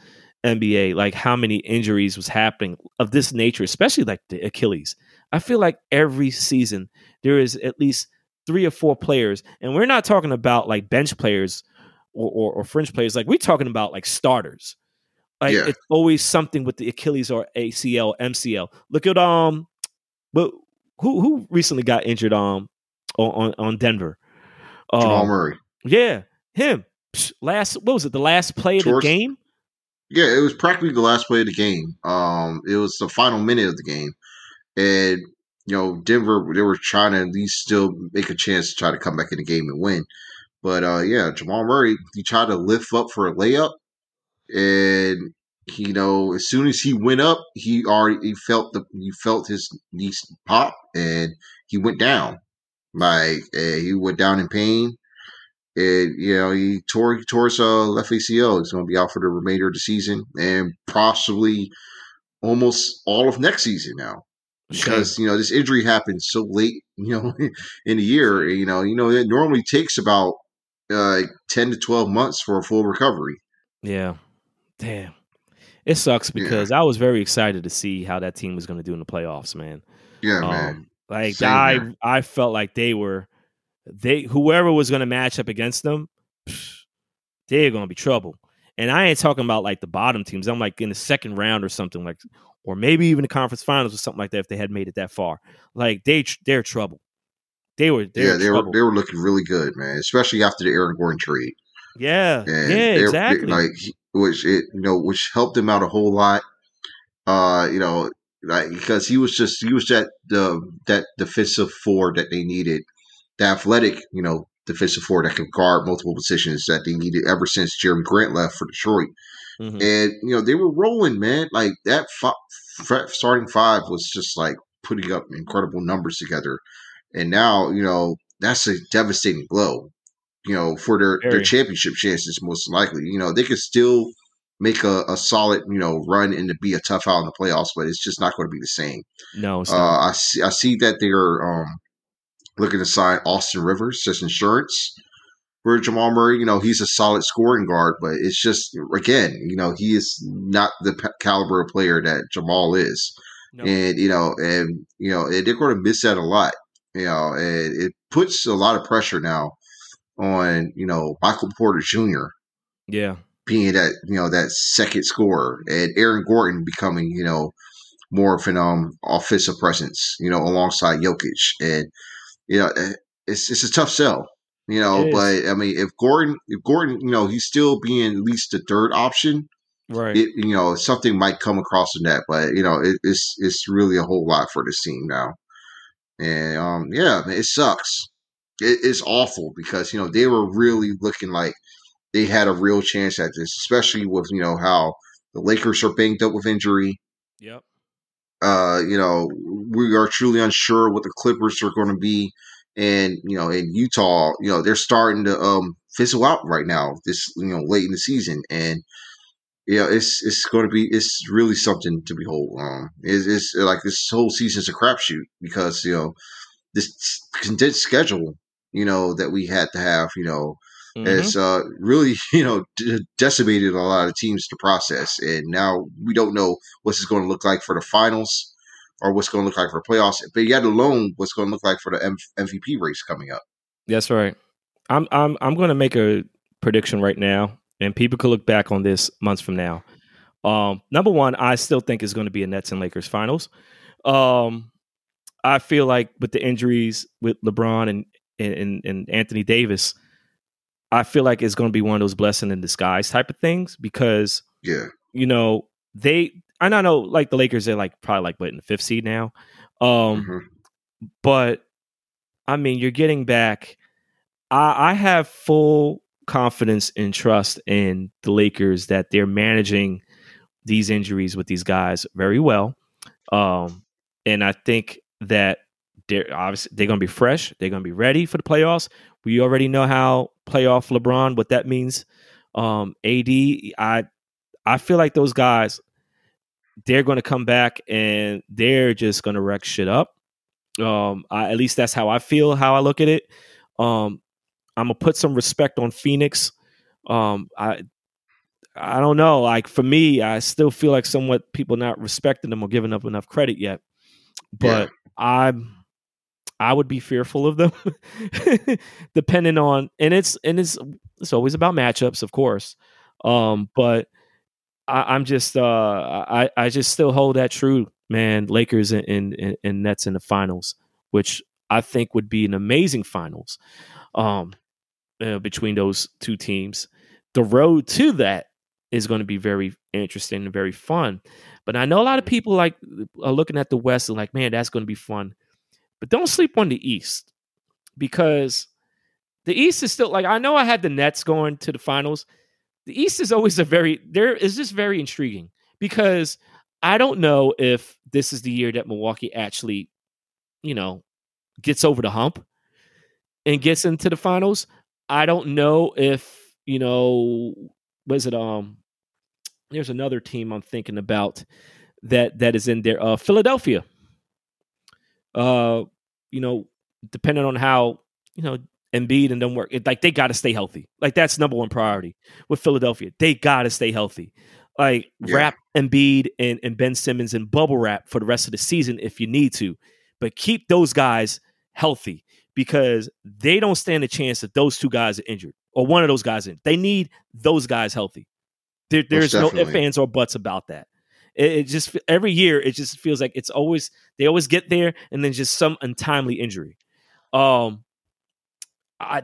Speaker 1: nba like how many injuries was happening of this nature especially like the achilles. I feel like every season there is at least three or four players, and we're not talking about like bench players or, or, or fringe players. Like we're talking about like starters. Like
Speaker 2: Yeah.
Speaker 1: it's always something with the Achilles or ACL, MCL. Look at um, but who who recently got injured um on on, on Denver?
Speaker 2: Jamal
Speaker 1: Um,
Speaker 2: Murray.
Speaker 1: yeah, him. Last what was it? The last play of the game.
Speaker 2: Yeah, it was practically the last play of the game. Um, it was the final minute of the game, and you know Denver they were trying to at least still make a chance to try to come back in the game and win. But uh, yeah, Jamal Murray he tried to lift up for a layup, and he, you know as soon as he went up, he already he felt the he felt his knees pop, and he went down. Like he went down in pain. And you know he tore he tore his uh, left ACL. He's going to be out for the remainder of the season and possibly almost all of next season now because you know this injury happened so late. You know in the year. You know you know it normally takes about uh, ten to twelve months for a full recovery.
Speaker 1: Yeah. Damn. It sucks
Speaker 2: Yeah.
Speaker 1: because I was very excited to see how that team was going to do in the playoffs, man.
Speaker 2: Yeah, man.
Speaker 1: Um, like
Speaker 2: Same
Speaker 1: I,
Speaker 2: here.
Speaker 1: I felt like they were, they whoever was going to match up against them, they're going to be trouble. And I ain't talking about like the bottom teams. I'm like in the second round or something like, or maybe even the conference finals or something like that if they had made it that far. Like they they're trouble. They were, they
Speaker 2: yeah,
Speaker 1: were
Speaker 2: they were they were looking really good, man. Especially after the Aaron Gordon trade.
Speaker 1: yeah,
Speaker 2: And
Speaker 1: yeah,
Speaker 2: they- they-
Speaker 1: exactly.
Speaker 2: like which it you know which helped them out a whole lot. Uh, you know, like because he was just he was that the that defensive four that they needed, the athletic you know defensive four that could guard multiple positions that they needed ever since Jerami Grant left for Detroit.
Speaker 1: Mhm.
Speaker 2: And you know they were rolling, man. Like that fi- starting five was just like putting up incredible numbers together. And now you know that's a devastating blow. You know for their their championship chances most likely. You know they could still make a, a solid you know run and to be a tough out in the playoffs, but it's just not going to be the same.
Speaker 1: no,
Speaker 2: Uh. I see I see that they're um, looking to sign Austin Rivers as insurance for Jamal Murray. You know, he's a solid scoring guard, but it's just again, you know, he is not the p- caliber of player that Jamal is,
Speaker 1: no.
Speaker 2: and you know, and you know, and they're going to miss that a lot. You know, and it puts a lot of pressure now on you know Michael Porter Jr.
Speaker 1: yeah,
Speaker 2: being that you know that second scorer and Aaron Gordon becoming you know more of an um offensive presence you know alongside Jokic and you know eh, it's it's a tough sell you know but I mean if Gordon if Gordon you know he's still being at least the third option
Speaker 1: right.
Speaker 2: it you know something might come across the net but you know it, it's it's really a whole lot for this team now and um yeah man, it sucks it, it's awful because you know they were really looking like they had a real chance at this especially with you know how the Lakers are banged up with injury
Speaker 1: yep.
Speaker 2: uh you know we are truly unsure what the Clippers are going to be and you know in Utah you know they're starting to um fizzle out right now this you know late in the season and yeah, it's it's going to be it's really something to behold. Um, it's, it's like this whole season's a crapshoot because you know this condensed schedule, you know that we had to have, you know,
Speaker 1: Mhm.
Speaker 2: has uh, really you know de- decimated a lot of teams to process, and now we don't know what's it's going to look like for the finals or what's going to look like for the playoffs, but yet alone what's going to look like for the M- MVP race coming up.
Speaker 1: That's right. I'm I'm I'm going to make a prediction right now, and people could look back on this months from now. Um, number one, I still think it's going to be a Nets and Lakers finals. Um, I feel like with the injuries with LeBron and and, and Anthony Davis, I feel like it's going to be one of those blessing in disguise type of things because
Speaker 2: Yeah,
Speaker 1: you know they. I know, like the Lakers, they're like probably like what in the fifth seed now. Um,
Speaker 2: Mhm.
Speaker 1: but I mean, you're getting back. I, I have full confidence and trust in the Lakers that they're managing these injuries with these guys very well. Um, and I think that they're obviously they're going to be fresh. They're going to be ready for the playoffs. We already know how playoff LeBron what that means. Um, AD, I I feel like those guys they're going to come back and they're just going to wreck shit up. Um, I, at least that's how I feel, how I look at it. Um, I'm gonna put some respect on Phoenix. Um, I I don't know. Like for me, I still feel like somewhat people not respecting them or giving up enough credit yet. But I'm I would be fearful of them, depending on and it's and it's it's always about matchups, of course. Um, but I, am just uh I I just still hold that true, man. Lakers and, and and Nets in the finals, which I think would be an amazing finals. Um, uh, between those two teams, the road to that is going to be very interesting and very fun. But I know a lot of people like are looking at the West and like, man, that's going to be fun. But don't sleep on the East because the East is still like I know I had the Nets going to the finals. The East is always a very there is just very intriguing because I don't know if this is the year that Milwaukee actually, you know, gets over the hump and gets into the finals. I don't know if, you know, was it um there's another team I'm thinking about that that is in there. Uh Philadelphia. Uh, you know, depending on how, you know, Embiid and them work, it, like they got to stay healthy. Like that's number one priority with Philadelphia. They got to stay healthy. Like yeah. wrap Embiid and, and Ben Simmons in bubble wrap for the rest of the season if you need to, but keep those guys healthy because they don't stand a chance that those two guys are injured or one of those guys in. They need those guys healthy. There, there's no ifs, ands, or buts about that. It, it, just every year it just feels like it's always they always get there and then just some untimely injury. Um, I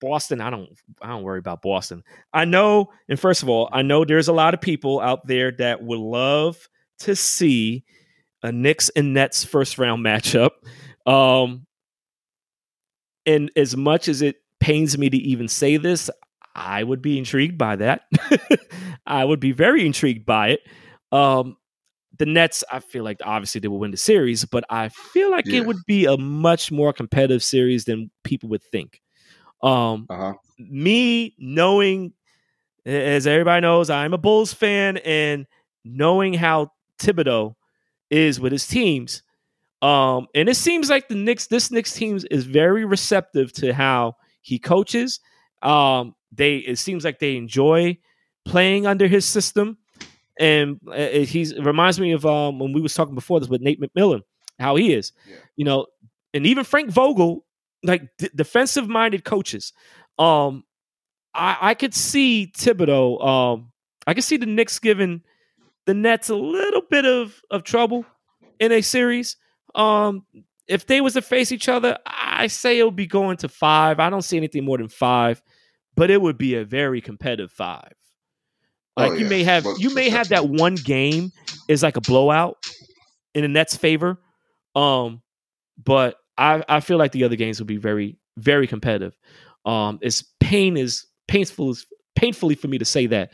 Speaker 1: Boston, I don't I don't worry about Boston. I know, and first of all, I know there's a lot of people out there that would love to see a Knicks and Nets first round matchup. Um, and as much as it pains me to even say this, I would be intrigued by that. I would be very intrigued by it. Um, the Nets, I feel like obviously they will win the series, but I feel like yeah. it would be a much more competitive series than people would think. Um, uh-huh. Me knowing, as everybody knows, I'm a Bulls fan, and knowing how Thibodeau is with his teams, um, and it seems like the Knicks, this Knicks team is very receptive to how he coaches. Um, they it seems like they enjoy playing under his system, and uh, he reminds me of um, when we was talking before this with Nate McMillan, how he is, yeah. you know, and even Frank Vogel, like d- defensive minded coaches. Um, I, I could see Thibodeau. Um, I could see the Knicks giving the Nets a little bit of of trouble in a series. Um, if they was to face each other, I say it would be going to five. I don't see anything more than five, but it would be a very competitive five. Oh, like oh, you may have you may have that one game is like a blowout in the Nets' favor. Um, but I, I feel like the other games will be very, very competitive. Um, it's pain is painful is painfully for me to say that.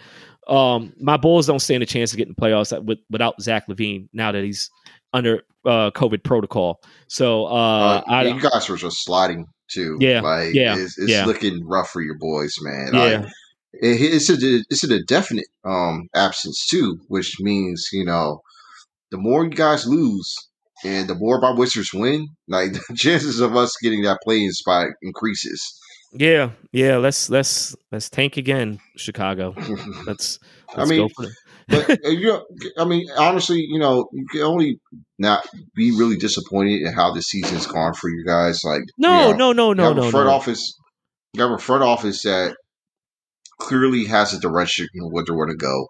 Speaker 1: Um, my Bulls don't stand a chance of getting the playoffs with, without Zach LaVine now that he's under uh, COVID protocol. So uh, uh, I,
Speaker 2: you guys were just sliding too.
Speaker 1: Yeah,
Speaker 2: like
Speaker 1: yeah,
Speaker 2: it's, it's
Speaker 1: yeah.
Speaker 2: looking rough for your boys, man.
Speaker 1: Yeah.
Speaker 2: I, it, it's a it's a definite um, absence too, which means you know the more you guys lose and the more our Wizards win, like the chances of us getting that playing spot increases.
Speaker 1: Yeah, yeah. Let's let's let's tank again, Chicago. Let's. let's I
Speaker 2: mean, but you know, I mean, honestly, you know, you can only not be really disappointed in how the season's gone for you guys. Like,
Speaker 1: no,
Speaker 2: you
Speaker 1: know, no, no, no, no.
Speaker 2: Front
Speaker 1: no.
Speaker 2: office, you have a front office that clearly has a direction in what they want to go.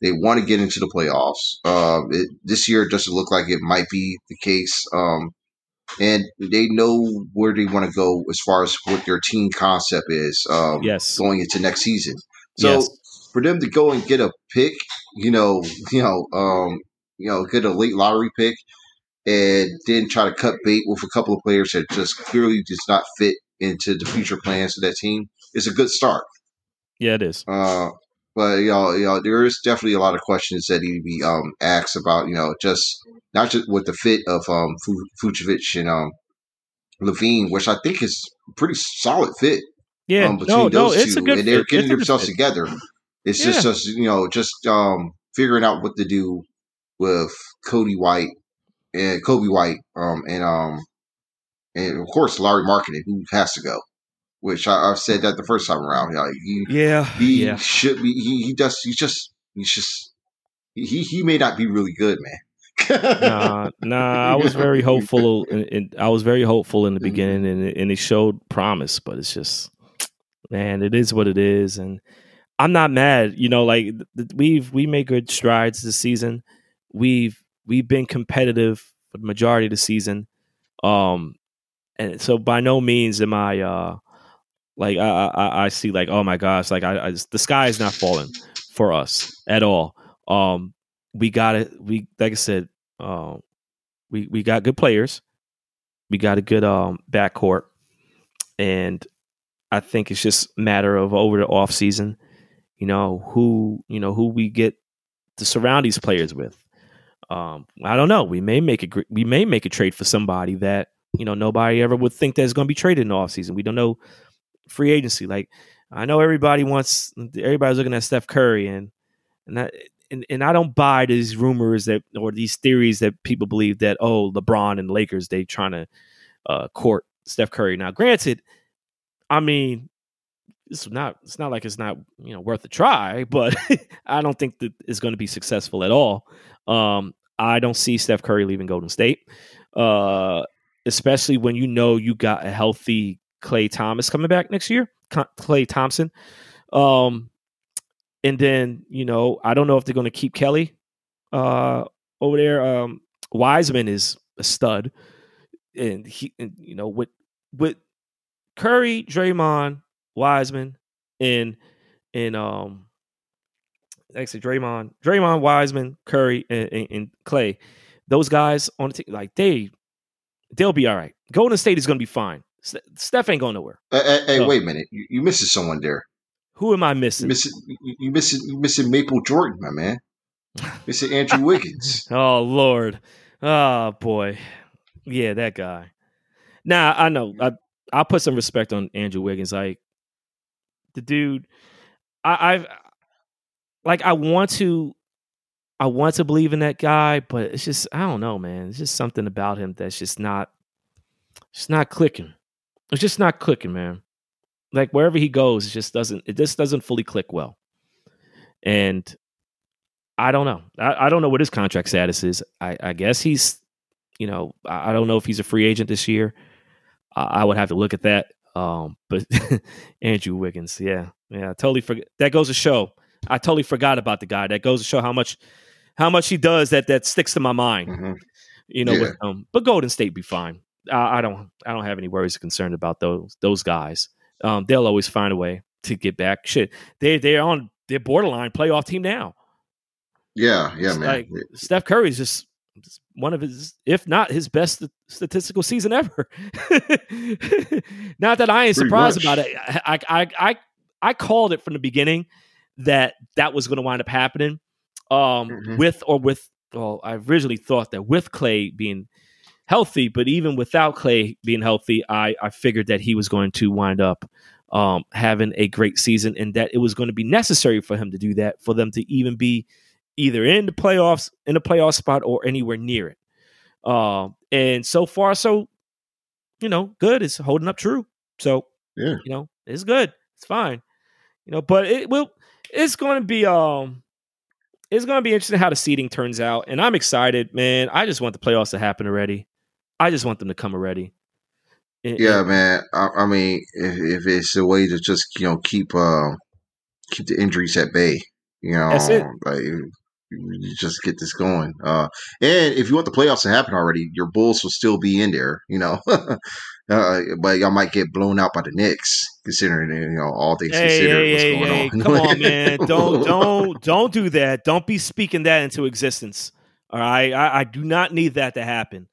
Speaker 2: They want to get into the playoffs. Uh, it, this year it doesn't look like it might be the case. Um, and they know where they want to go as far as what their team concept is. Um,
Speaker 1: yes.
Speaker 2: going into next season. So
Speaker 1: yes.
Speaker 2: for them to go and get a pick, you know, you know, um, you know, get a late lottery pick, and then try to cut bait with a couple of players that just clearly does not fit into the future plans of that team is a good start.
Speaker 1: Yeah, it is.
Speaker 2: Uh, but you know, you know, there is definitely a lot of questions that need to be um, asked about, you know, just not just with the fit of um, Vucevic and um, LaVine, which I think is a pretty solid fit.
Speaker 1: Yeah, um, between no, those no, it's two, a good
Speaker 2: and they're getting themselves together. It's yeah. just, you know, just um, figuring out what to do with Cody White and Coby White, um, and um, and of course Larry Markkanen, who has to go which I, have said that the first time around. Like he,
Speaker 1: yeah,
Speaker 2: he
Speaker 1: yeah.
Speaker 2: should be. He, he does. He's just. He's just. He he may not be really good, man.
Speaker 1: nah, nah. I was very hopeful, and, and I was very hopeful in the beginning, and and it showed promise. But it's just, man, it is what it is, and I'm not mad. You know, like we've we made good strides this season. We've we've been competitive for the majority of the season. Um, and so by no means am I uh like I I, I see like oh my gosh like I, I the sky is not falling for us at all. Um, we got it. We like I said, um, we we got good players. We got a good um backcourt, and I think it's just matter of over the off season, you know who you know who we get to surround these players with. Um, I don't know. We may make a we may make a trade for somebody that you know nobody ever would think that's going to be traded in the offseason. We don't know free agency. Like I know everybody wants everybody's looking at Steph Curry and and that and, and I don't buy these rumors that or these theories that people believe that oh LeBron and Lakers they trying to uh, court Steph Curry. Now, granted, I mean it's not it's not like it's not you know worth a try, but I don't think that it's going to be successful at all. Um, I don't see Steph Curry leaving Golden State, uh, especially when you know you got a healthy Klay Thomas coming back next year, Klay Thompson. Um, and then you know I don't know if they're going to keep Kelly uh, over there. Um, Wiseman is a stud, and he, and, you know, with with Curry, Draymond, Wiseman, and and um, actually Draymond, Draymond, Wiseman, Curry, and, and, and Klay, those guys on the team, like they they'll be all right. Golden State is going to be fine. Steph ain't going nowhere.
Speaker 2: Hey, hey, so, wait a minute, you, you missing someone there.
Speaker 1: Who am I missing?
Speaker 2: Missing you missing you missing Maple Jordan, my man. missing Andrew Wiggins.
Speaker 1: oh Lord. Oh boy. Yeah, that guy. Now I know. I I'll put some respect on Andrew Wiggins. Like the dude I, I've like I want to I want to believe in that guy, but it's just I don't know, man. It's just something about him that's just not it's not clicking. It's just not clicking, man like wherever he goes, it just doesn't it just doesn't fully click well. And I don't know. I, I don't know what his contract status is. I, I guess he's, you know, I, I, don't know if he's a free agent this year. I, I would have to look at that. Um, but Andrew Wiggins, yeah, yeah, totally forget. That goes to show. I totally forgot about the guy. That goes to show how much, how much he does. That that sticks to my mind. Mm-hmm. You know, yeah. with um, but Golden State be fine. I, I don't, I don't have any worries or concern about those those guys um, they'll always find a way to get back. Shit, they they're on they're borderline playoff team now.
Speaker 2: Yeah, yeah, man.
Speaker 1: Like Steph Curry's just one of his, if not his best statistical season ever. not that I ain't Pretty surprised much. about it. I, I I I called it from the beginning that that was going to wind up happening. Um, mm-hmm. with or with well, I originally thought that with Klay being healthy, but even without Klay being healthy, I, I figured that he was going to wind up um, having a great season and that it was going to be necessary for him to do that, for them to even be either in the playoffs, in the playoff spot, or anywhere near it. Uh, and so far, so, you know, good. It's holding up true. So, yeah. you know, it's good. It's fine. You know, but it will, it's going to be, um, it's going to be interesting how the seating turns out. And I'm excited, man. I just want the playoffs to happen already. I just want them to come already.
Speaker 2: And, yeah, and, man. I, I, mean, if, if, it's a way to just you know keep uh, keep the injuries at bay, you know, like you just get this going. Uh, and if you want the playoffs to happen already, your Bulls will still be in there, you know. uh, but y'all might get blown out by the Knicks, considering you know all things hey, considered. Hey, what's hey, going
Speaker 1: hey, on. Come on, man! Don't don't don't do that. Don't be speaking that into existence. All right, I, I do not need that to happen.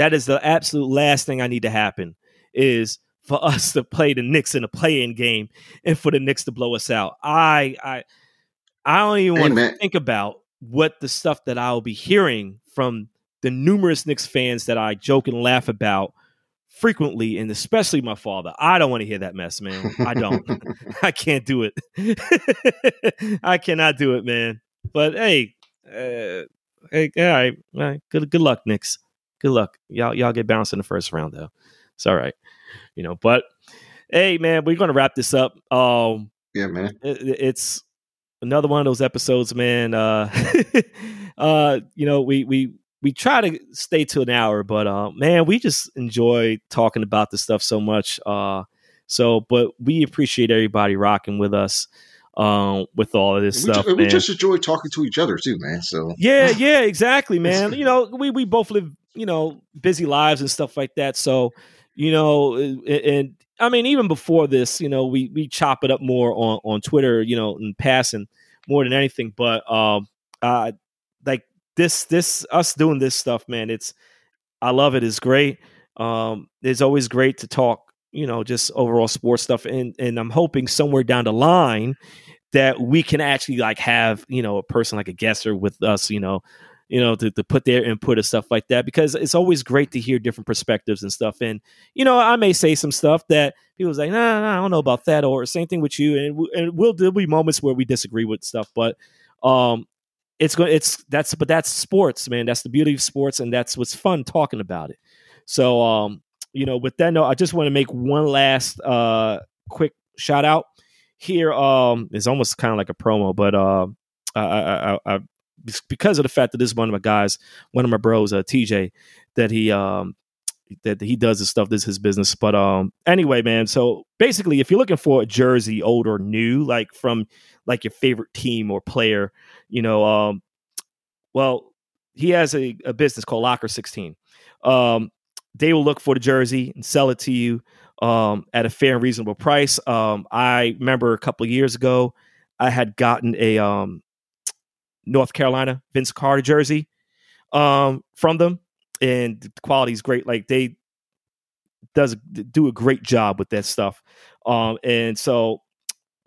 Speaker 1: That is the absolute last thing I need to happen is for us to play the Knicks in a play-in game and for the Knicks to blow us out. I I I don't even hey, want to think about what the stuff that I'll be hearing from the numerous Knicks fans that I joke and laugh about frequently, and especially my father. I don't want to hear that mess, man. I don't. I can't do it. I cannot do it, man. But hey, uh, hey, all right, all right, good good luck, Knicks good luck. Y'all y'all get bounced in the first round though. It's all right, you know. But hey, man, we're gonna wrap this up. Um,
Speaker 2: yeah, man.
Speaker 1: It, it's another one of those episodes, man. Uh, uh, you know, we we we try to stay to an hour, but uh, man, we just enjoy talking about this stuff so much. Uh, so, but we appreciate everybody rocking with us um, with all of this
Speaker 2: we
Speaker 1: stuff.
Speaker 2: Ju- we just enjoy talking to each other too, man. So
Speaker 1: yeah, yeah, exactly, man. you know, we we both live you know busy lives and stuff like that. So, you know, and, and I mean, even before this, you know, we we chop it up more on on Twitter, you know, in passing more than anything. But um, uh, like this this us doing this stuff, man, it's I love it. It's great. Um, it's always great to talk you know just overall sports stuff and and i'm hoping somewhere down the line that we can actually like have you know a person like a guesser with us you know you know to, to put their input and stuff like that because it's always great to hear different perspectives and stuff. And you know i may say some stuff that people's like nah, nah i don't know about that or same thing with you and, and we'll there'll be moments where we disagree with stuff but um it's going it's that's but that's sports man. That's the beauty of sports and that's what's fun talking about it. So um you know, with that note, I just want to make one last uh quick shout out here. Um, it's almost kind of like a promo, but uh, I, I, I, I, because of the fact that this is one of my guys, one of my bros, uh, TJ, that he um that he does this stuff. This is his business. But um, anyway, man. So basically, if you're looking for a jersey, old or new, like from like your favorite team or player, you know, um, well, he has a, a business called Locker 16. Um, they will look for the jersey and sell it to you um, at a fair and reasonable price. Um, I remember a couple years ago, I had gotten a um, North Carolina Vince Carter jersey um, from them, and the quality is great. Like they does do a great job with that stuff. Um, and so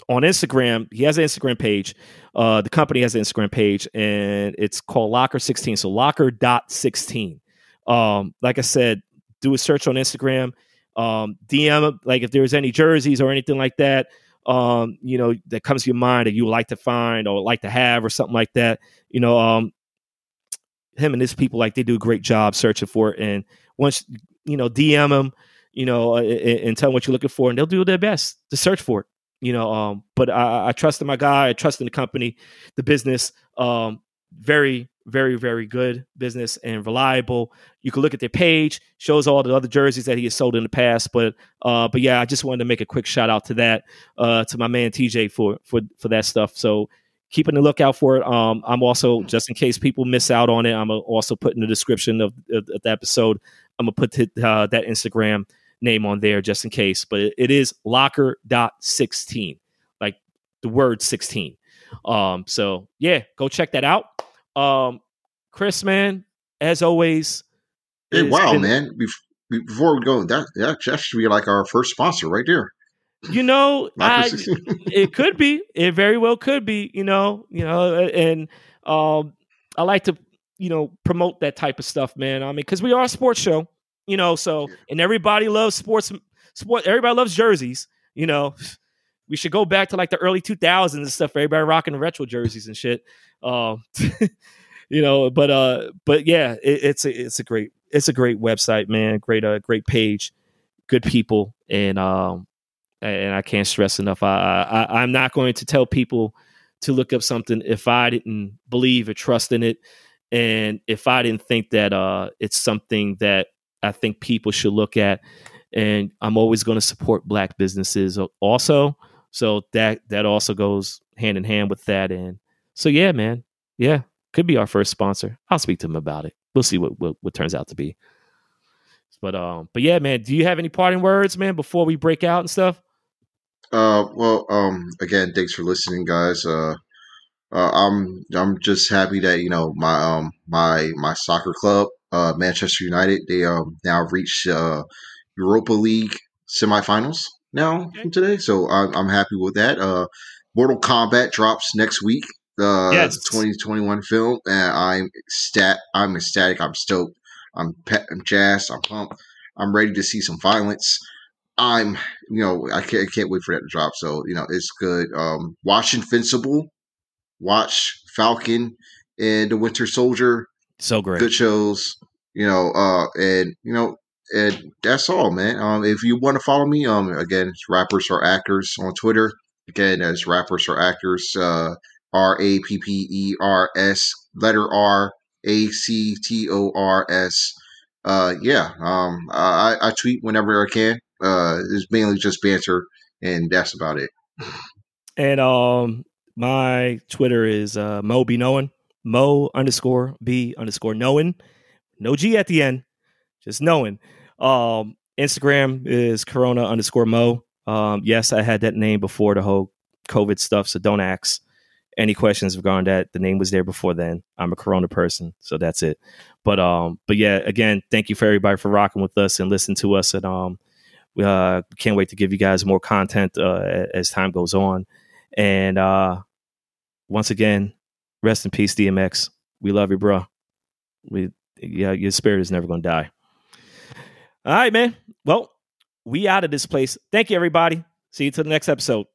Speaker 1: on Instagram, he has an Instagram page. Uh, the company has an Instagram page, and it's called Locker 16. So locker dot 16. Um, like I said, do a search on Instagram, um, DM like if there's any jerseys or anything like that, um, you know, that comes to your mind that you like to find or like to have or something like that. You know, um, him and his people like they do a great job searching for it. And once you know, DM them, you know, uh, and, and tell them what you're looking for, and they'll do their best to search for it. You know, um, but I, I trust in my guy. I trust in the company, the business. Um, very very very good business and reliable. You can look at their page shows all the other jerseys that he has sold in the past but uh but yeah i just wanted to make a quick shout out to that uh to my man tj for for for that stuff. So keeping the lookout for it. Um i'm also just in case people miss out on it i'm also put in the description of, of, of the episode i'm gonna put uh, that instagram name on there just in case but it, it is locker dot 16 like the word 16 um so yeah go check that out um, Chris, man, as always.
Speaker 2: Hey, wow, been, man! Before we go, that that should be like our first sponsor right there.
Speaker 1: You know, I, it could be. It very well could be. You know, you know, and um, I like to, you know, promote that type of stuff, man. I mean, because we are a sports show, you know. So, and everybody loves sports. Sport. Everybody loves jerseys. You know, we should go back to like the early 2000s and stuff. Everybody rocking retro jerseys and shit. Um, you know, but uh, but yeah, it, it's a it's a great it's a great website, man. Great uh, great page, good people, and um, and I can't stress enough. I, I I'm not going to tell people to look up something if I didn't believe or trust in it, and if I didn't think that uh, it's something that I think people should look at. And I'm always going to support black businesses also. So that that also goes hand in hand with that. And so yeah, man. Yeah. Could be our first sponsor. I'll speak to him about it. We'll see what, what, what turns out to be. But um, but yeah, man, do you have any parting words, man, before we break out and stuff?
Speaker 2: Uh well, um again, thanks for listening, guys. Uh uh, I'm I'm just happy that you know my um my my soccer club, uh, Manchester United, they um now reached uh, Europa League semifinals now okay. today, so I'm, I'm happy with that. Uh, Mortal Kombat drops next week. Uh, yes. 2021 film, and I'm stat. I'm ecstatic. I'm stoked. I'm pet. I'm jazzed. I'm pumped. I'm ready to see some violence. I'm, you know, I can't, I can't wait for that to drop. So, you know, it's good. Um, watch Invincible, watch Falcon and the Winter Soldier.
Speaker 1: So great.
Speaker 2: Good shows, you know, uh, and, you know, and that's all, man. Um, if you want to follow me, um, again, rappers or actors on Twitter. Again, as rappers or actors, uh, R A P P E R S letter R A C T O R S. Uh, yeah, um, I, I tweet whenever I can. Uh, it's mainly just banter, and that's about it.
Speaker 1: And um, my Twitter is uh, Mo B Knowing, Mo underscore B underscore Knowing, no G at the end, just knowing. Um, Instagram is Corona underscore Mo. Um, yes, I had that name before the whole COVID stuff, so don't ask any questions regarding that. The name was there before then. I'm a Corona person, so that's it. But um, but yeah, again, thank you for everybody for rocking with us and listening to us. And um, we uh, can't wait to give you guys more content uh, as time goes on. And uh, once again, rest in peace, DMX. We love you, bro. We yeah, your spirit is never gonna die. All right, man. Well, we out of this place. Thank you, everybody. See you to the next episode.